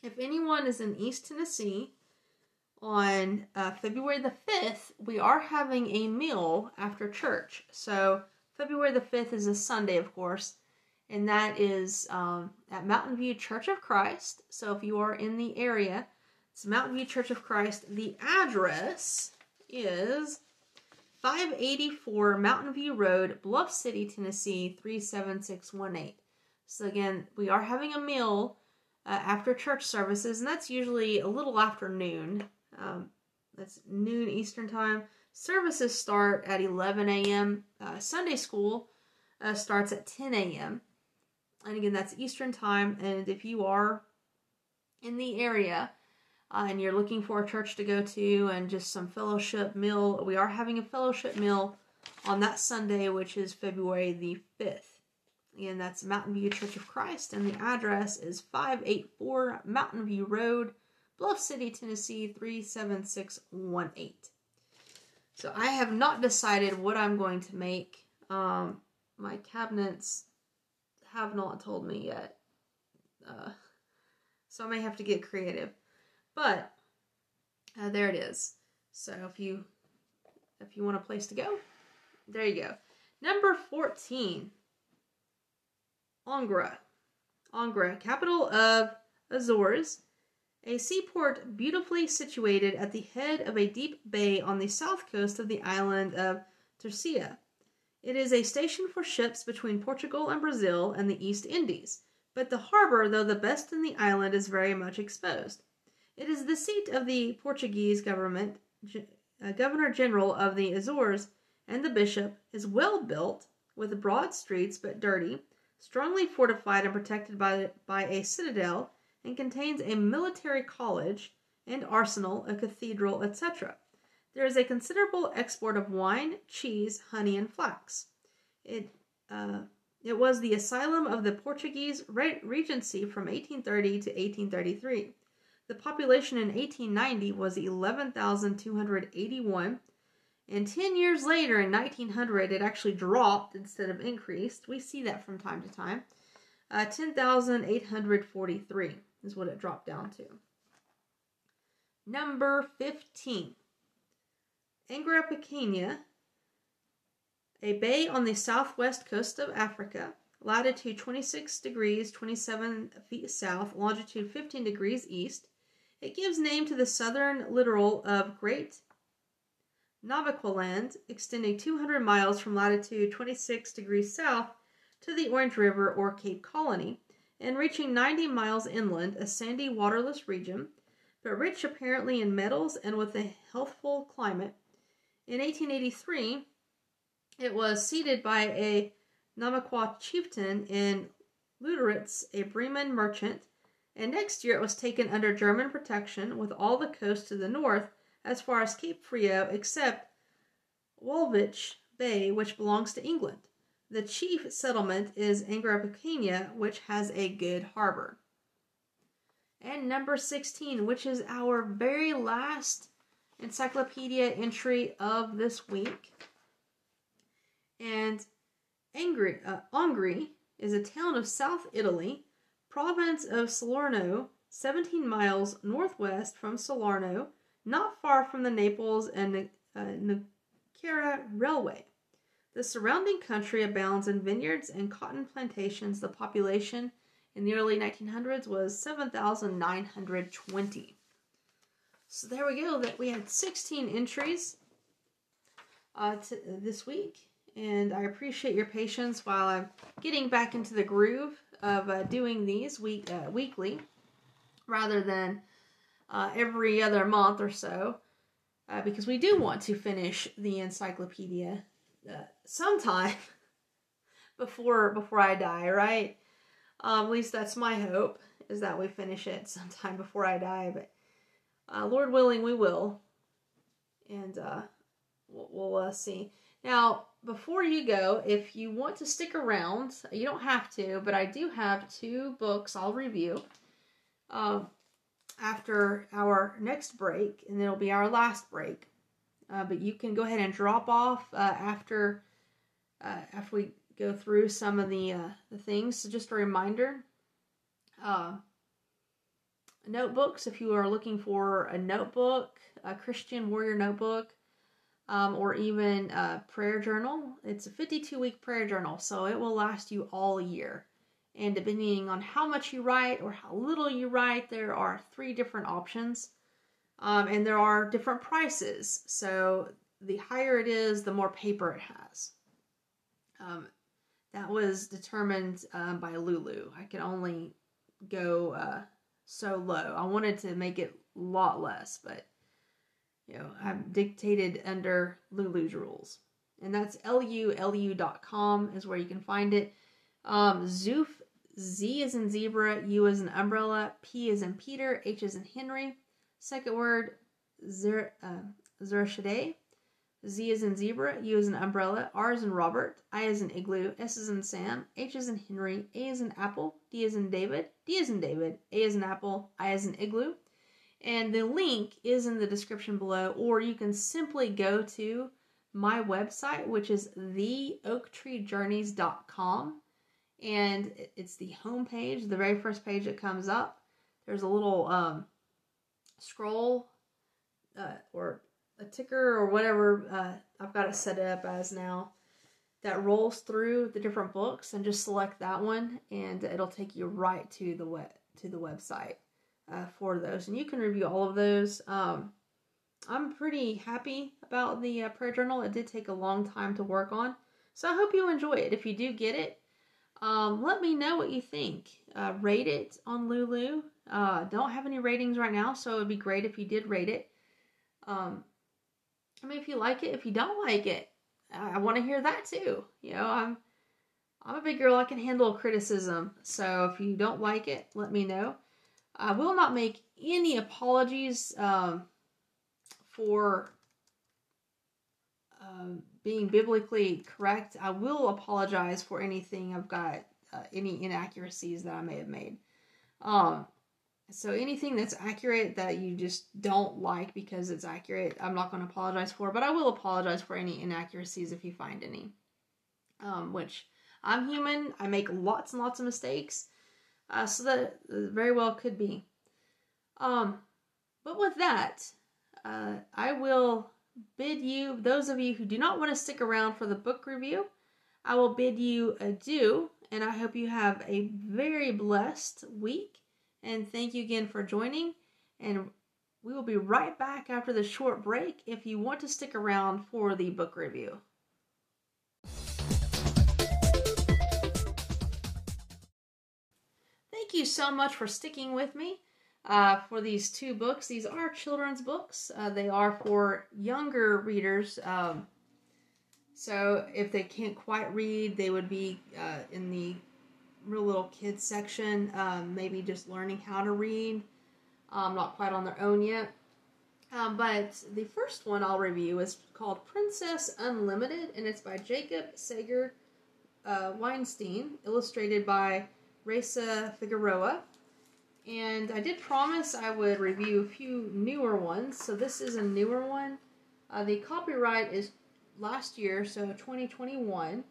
S1: if anyone is in East Tennessee on uh, February the 5th, we are having a meal after church. So, February the 5th is a Sunday, of course, and that is um, at Mountain View Church of Christ. So, if you are in the area, it's Mountain View Church of Christ. The address is 584 Mountain View Road, Bluff City, Tennessee 37618. So again, we are having a meal uh, after church services, and that's usually a little after noon. Um, that's noon Eastern time. Services start at 11 a.m. Uh, Sunday school uh, starts at 10 a.m. And again, that's Eastern time. And if you are in the area, uh, and you're looking for a church to go to and just some fellowship meal, we are having a fellowship meal on that Sunday, which is February the 5th. And that's Mountain View Church of Christ, and the address is 584 Mountain View Road, Bluff City, Tennessee 37618. So I have not decided what I'm going to make. Um, my cabinets have not told me yet. Uh, so I may have to get creative. But uh, there it is. So if you if you want a place to go, there you go. Number 14. Angra. Angra, capital of Azores, a seaport beautifully situated at the head of a deep bay on the south coast of the island of Terceira. It is a station for ships between Portugal and Brazil and the East Indies, but the harbor, though the best in the island, is very much exposed. It is the seat of the Portuguese government. Uh, Governor General of the Azores and the bishop is well built, with broad streets but dirty, strongly fortified and protected by, by a citadel, and contains a military college and arsenal, a cathedral, etc. There is a considerable export of wine, cheese, honey, and flax. It uh, it was the asylum of the Portuguese regency from 1830 to 1833. The population in 1890 was 11,281. And 10 years later, in 1900, it actually dropped instead of increased. We see that from time to time. Uh, 10,843 is what it dropped down to. Number 15. Angra Pequena, a bay on the southwest coast of Africa, latitude 26 degrees 27 feet south, longitude 15 degrees east, it gives name to the southern littoral of Great Namaqualand, extending 200 miles from latitude 26 degrees south to the Orange River or Cape Colony, and reaching 90 miles inland, a sandy, waterless region, but rich apparently in metals and with a healthful climate. In 1883, it was ceded by a Namaqua chieftain in Lüderitz, a Bremen merchant, and next year it was taken under German protection with all the coast to the north as far as Cape Frio except Walfisch Bay, which belongs to England. The chief settlement is Agrippina, which has a good harbor. And number 16, which is our very last encyclopedia entry of this week. And Angri, uh, Angri is a town of South Italy, province of Salerno, 17 miles northwest from Salerno, not far from the Naples and uh, Nocera Railway. The surrounding country abounds in vineyards and cotton plantations. The population in the early 1900s was 7,920. So there we go. That we had 16 entries uh, uh, this week, and I appreciate your patience while I'm getting back into the groove of uh, doing these week uh, weekly, rather than uh, every other month or so, uh, because we do want to finish the encyclopedia sometime before before I die, right? At least that's my hope is that we finish it sometime before I die. But uh, Lord willing, we will, and uh, we'll, we'll uh, see. Now, before you go, if you want to stick around, you don't have to, but I do have two books I'll review uh, after our next break, and it'll be our last break. Uh, but you can go ahead and drop off uh, after uh, after we go through some of the uh, the things. So just a reminder, uh, notebooks. If you are looking for a notebook, a Christian warrior notebook, um, or even a prayer journal, it's a 52 week prayer journal, so it will last you all year. And depending on how much you write or how little you write, there are three different options. Um, and there are different prices. So the higher it is, the more paper it has. Um, that was determined um, by Lulu. I could only go uh, so low. I wanted to make it a lot less, but you know, I'm dictated under Lulu's rules. And that's lulu.com is where you can find it. Um, Zuph, Z is in zebra, U is in umbrella, P is in Peter, H is in Henry. Second word, Zer, uh. Z is in zebra, U is in umbrella, R is in Robert, I is in igloo, S is in Sam, H is in Henry, A is in apple, D is in David, D is in David, A is in apple, I is in igloo. And the link is in the description below, or you can simply go to my website, which is theoaktreejourneys.com. And it's the home page, the very first page that comes up. There's a little um, scroll uh, or a ticker or whatever uh, I've got it set up as now that rolls through the different books and just select that one and it'll take you right to the web to the website uh, for those. And you can review all of those. Um, i'm pretty happy about the uh, prayer journal. It did take a long time to work on. So i hope you enjoy it. If you do get it um, let me know what you think. Uh, rate it on lulu. Uh, don't have any ratings right now so it would be great if you did rate it. Um, I mean, if you like it, if you don't like it, I, I want to hear that too. You know, I'm I'm a big girl. I can handle criticism. So if you don't like it, let me know. I will not make any apologies um, for uh, being biblically correct. I will apologize for anything I've got, uh, any inaccuracies that I may have made. Um, so anything that's accurate that you just don't like because it's accurate, I'm not going to apologize for, but I will apologize for any inaccuracies if you find any. Um, which I'm human, I make lots and lots of mistakes, uh, so that very well could be. Um, but with that, uh, I will bid you, those of you who do not want to stick around for the book review, I will bid you adieu, and I hope you have a very blessed week and thank you again for joining. And we will be right back after the short break if you want to stick around for the book review. Thank you so much for sticking with me uh, for these two books. These are children's books, uh, they are for younger readers. Um, so if they can't quite read, they would be uh, in the real little kids section, um, maybe just learning how to read, um, not quite on their own yet. Um, but the first one I'll review is called Princess Unlimited, and it's by Jacob Sager uh, Weinstein, illustrated by Raisa Figueroa. And I did promise I would review a few newer ones. So this is a newer one. Uh, the copyright is last year, so 2021.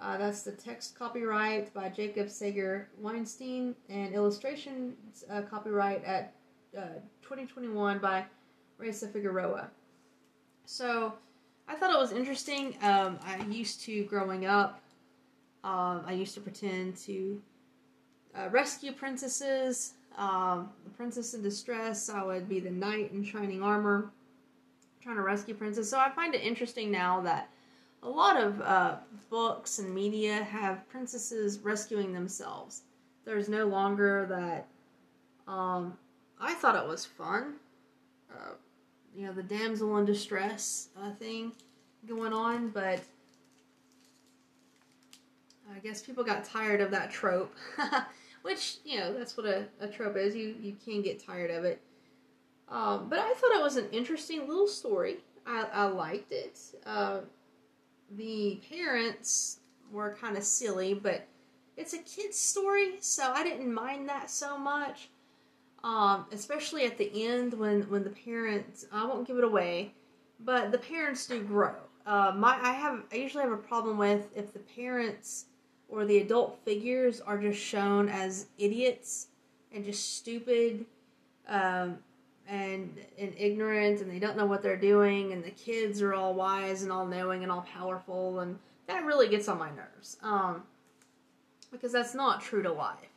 S1: Uh, that's the text copyright by Jacob Sager Weinstein, and illustrations uh, copyright at uh, 2021 by Raisa Figueroa. So I thought it was interesting. Um, I used to, growing up, um, I used to pretend to uh, rescue princesses. Um, the princess in distress, I would be the knight in shining armor, trying to rescue princess. So I find it interesting now that a lot of uh, books and media have princesses rescuing themselves. There's no longer that. Um, I thought it was fun. Uh, you know, the damsel in distress uh, thing going on, but I guess people got tired of that trope. Which, you know, that's what a, a trope is. You, you can get tired of it. Um, but I thought it was an interesting little story. I, I liked it. Uh, the parents were kind of silly, but it's a kid's story, so I didn't mind that so much. Um, especially at the end when when the parents, I won't give it away, but the parents do grow. Uh, my I have I usually have a problem with if the parents or the adult figures are just shown as idiots and just stupid um, and and ignorant and they don't know what they're doing and the kids are all wise and all knowing and all powerful and that really gets on my nerves um, because that's not true to life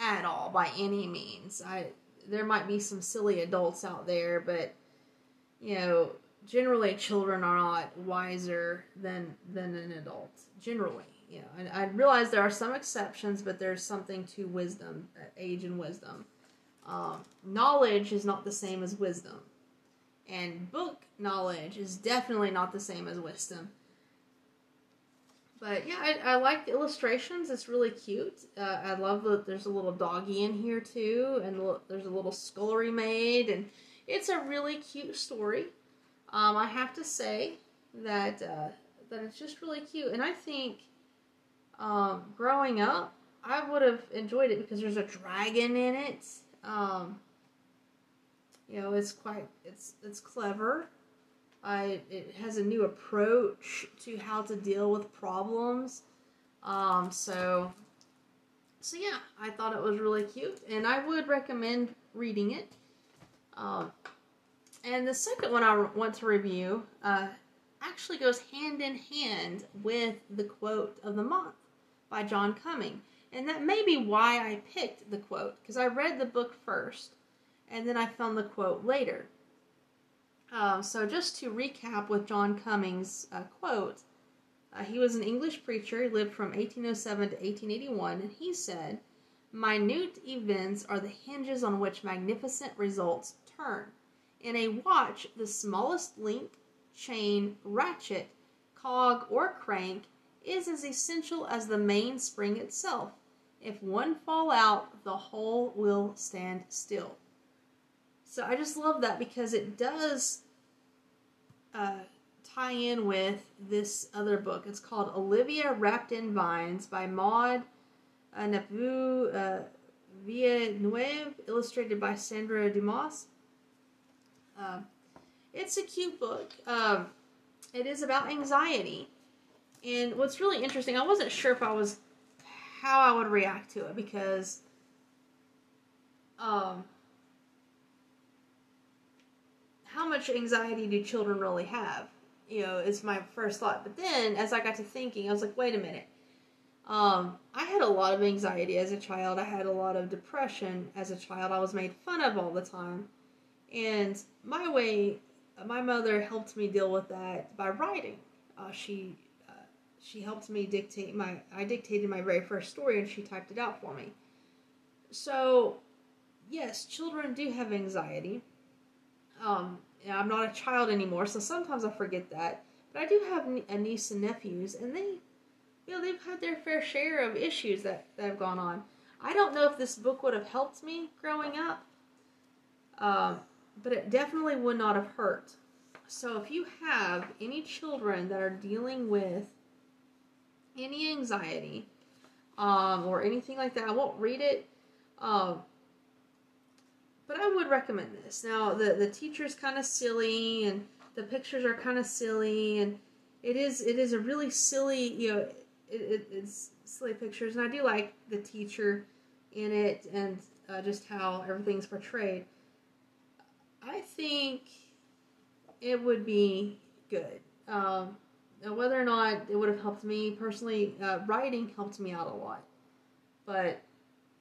S1: at all by any means. I there might be some silly adults out there but you know generally children are not wiser than than an adult generally you know. And i realize there are some exceptions but there's something to wisdom age and wisdom um, knowledge is not the same as wisdom. And book knowledge is definitely not the same as wisdom. But yeah, I, I like the illustrations. It's really cute. Uh, I love that there's a little doggy in here too, and there's a little scullery maid, and it's a really cute story. Um, I have to say that uh, that it's just really cute, and I think um, growing up, I would have enjoyed it because there's a dragon in it, um, you know, it's quite it's it's clever. I it has a new approach to how to deal with problems. Um, so so yeah, I thought it was really cute, and I would recommend reading it. Um, and the second one I want to review uh, actually goes hand in hand with the quote of the month by John Cumming. And that may be why I picked the quote, because I read the book first, and then I found the quote later. Uh, so, just to recap with John Cummings' uh, quote, uh, he was an English preacher. He lived from 1807 to 1881, and he said, Minute events are the hinges on which magnificent results turn. In a watch, the smallest link, chain, ratchet, cog, or crank is as essential as the mainspring itself. If one fall out, the whole will stand still. So I just love that because it does uh, tie in with this other book. It's called Olivia Wrapped in Vines by Maude uh, Nabu uh, Villeneuve, illustrated by Sandra Dumais. Uh, it's a cute book. Um, it is about anxiety. And what's really interesting, I wasn't sure if I was how I would react to it because um how much anxiety do children really have? You know, is my first thought. But then as I got to thinking, I was like, wait a minute. Um, I had a lot of anxiety as a child. I had a lot of depression as a child. I was made fun of all the time. And my way, my mother helped me deal with that by writing. Uh, she she helped me dictate my I dictated my very first story and she typed it out for me. So, yes, children do have anxiety. Um, I'm not a child anymore, so sometimes I forget that. But I do have a niece and nephews, and they, you know, they've had their fair share of issues that, that have gone on. I don't know if this book would have helped me growing up, um, but it definitely would not have hurt. So if you have any children that are dealing with any anxiety um, or anything like that. I won't read it. Um, but I would recommend this. Now the the teacher's kind of silly and the pictures are kind of silly and it is it is a really silly you know it, it, it's silly pictures and I do like the teacher in it and uh, just how everything's portrayed. I think it would be good. Um, whether or not it would have helped me personally, uh, writing helped me out a lot. But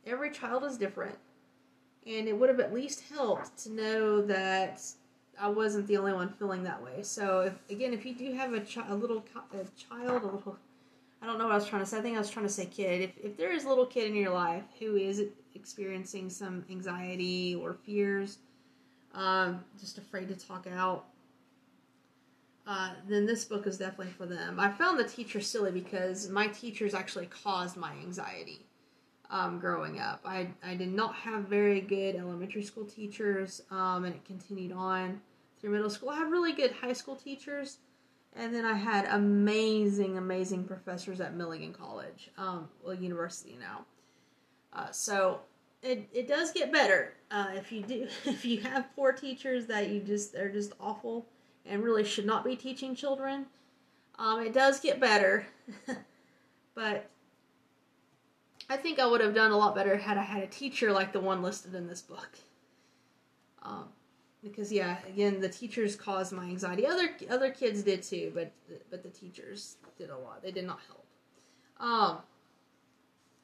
S1: every child is different. And it would have at least helped to know that I wasn't the only one feeling that way. So, if, again, if you do have a, chi- a little a child, a little, I don't know what I was trying to say. I think I was trying to say kid. If, if there is a little kid in your life who is experiencing some anxiety or fears, um, just afraid to talk out, uh, then this book is definitely for them. I found the teacher silly because my teachers actually caused my anxiety um, growing up. I, I did not have very good elementary school teachers, um, and it continued on through middle school. I had really good high school teachers, and then I had amazing, amazing professors at Milligan College, um, well, university now. Uh, so it, it does get better uh, if you do if you have poor teachers that you just they're just awful and really should not be teaching children. Um, it does get better, but I think I would have done a lot better had I had a teacher like the one listed in this book. Um, because yeah, again, the teachers caused my anxiety. Other other kids did too, but but the teachers did a lot. They did not help. Um,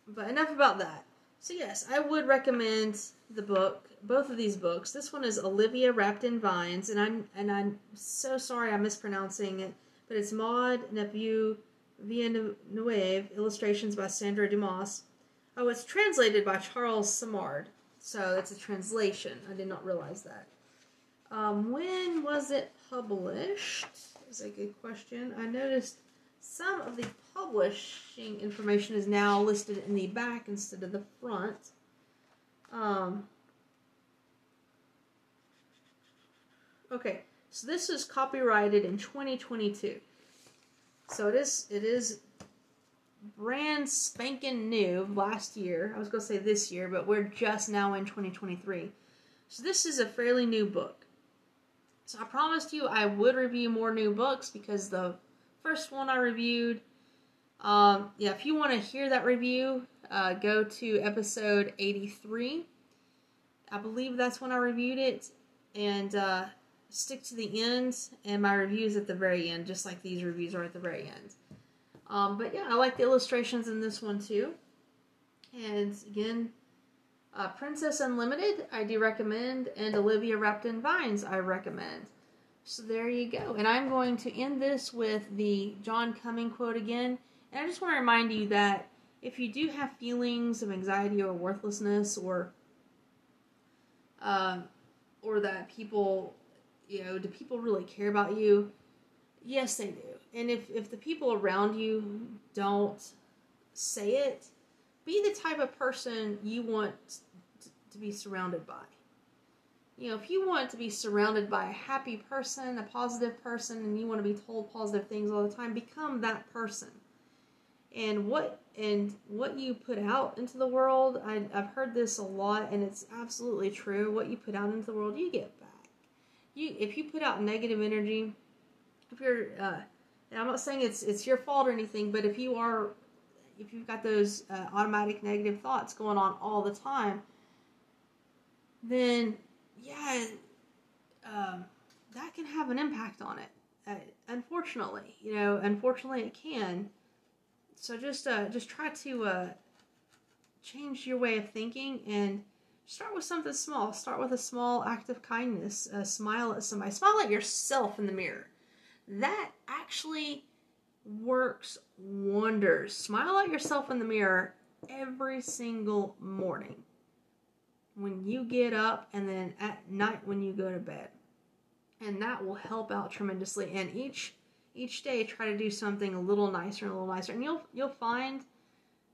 S1: but enough about that. So yes, I would recommend the book, both of these books. This one is Olivia Wrapped in Vines, and I'm and I'm so sorry I'm mispronouncing it, but it's Maude Nepveu Villeneuve, illustrations by Sandra Dumais. Oh, it's translated by Charles Simard, so it's a translation. I did not realize that. Um, when was it published? Is a good question. I noticed some of the publishing information is now listed in the back instead of the front. Um, okay, so this is copyrighted in 2022. So it is it is brand spanking new last year. I was going to say this year, but we're just now in 2023. So this is a fairly new book. So I promised you I would review more new books because the first one I reviewed, um, yeah, if you want to hear that review, uh, go to episode 83. I believe that's when I reviewed it. And uh, stick to the end, and my reviews at the very end, just like these reviews are at the very end. Um, but yeah, I like the illustrations in this one too. And again, uh, Princess Unlimited, I do recommend, and Olivia Wrapped in Vines, I recommend. So there you go. And I'm going to end this with the John Cumming quote again. And I just want to remind you that if you do have feelings of anxiety or worthlessness or uh, or that people, you know, do people really care about you? Yes, they do. And if, if the people around you don't say it, be the type of person you want to be surrounded by. You know, if you want to be surrounded by a happy person, a positive person, and you want to be told positive things all the time, become that person. And what and what you put out into the world, I, I've heard this a lot, and it's absolutely true. What you put out into the world, you get back. You if you put out negative energy, if you're uh, and I'm not saying it's it's your fault or anything, but if you are, if you've got those uh, automatic negative thoughts going on all the time, then yeah, um, that can have an impact on it. Uh, unfortunately, you know, unfortunately it can. So just uh, just try to uh, change your way of thinking and start with something small. Start with a small act of kindness. Uh, smile at somebody. Smile at yourself in the mirror that actually works wonders. Smile at yourself in the mirror every single morning when you get up and then at night when you go to bed. And that will help out tremendously. And each each day try to do something a little nicer and a little nicer. And you'll you'll find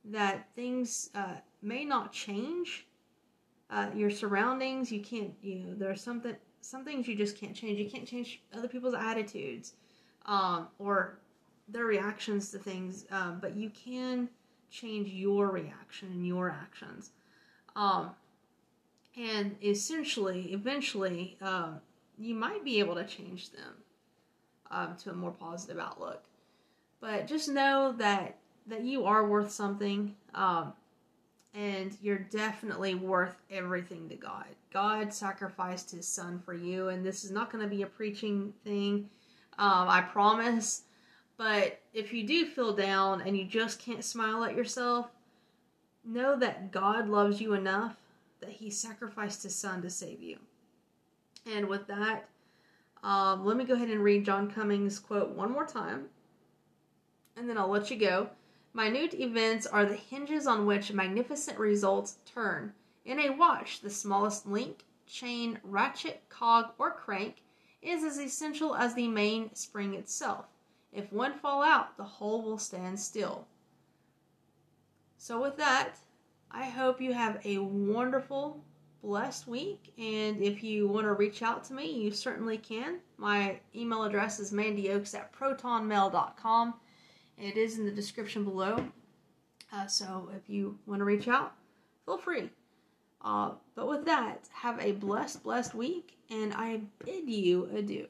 S1: that things uh, may not change. Uh, your surroundings, you can't, you know, there's something some things you just can't change. You can't change other people's attitudes, um, or their reactions to things, um, but you can change your reaction and your actions. Um, and essentially, eventually, um, you might be able to change them um, to a more positive outlook. But just know that that you are worth something, um, and you're definitely worth everything to God. God sacrificed His Son for you, and this is not going to be a preaching thing. Um, I promise. But if you do feel down and you just can't smile at yourself, know that God loves you enough that He sacrificed His Son to save you. And with that, um, let me go ahead and read John Cummings' quote one more time, and then I'll let you go. Minute events are the hinges on which magnificent results turn. In a watch, the smallest link, chain, ratchet, cog, or crank is as essential as the main spring itself. If one fall out, the whole will stand still. So, with that, I hope you have a wonderful blessed week. And if you want to reach out to me, you certainly can. My email address is mandyoaks at protonmail.com. It is in the description below. Uh, so if you want to reach out, feel free. Uh, but with that, have a blessed, blessed week, and I bid you adieu.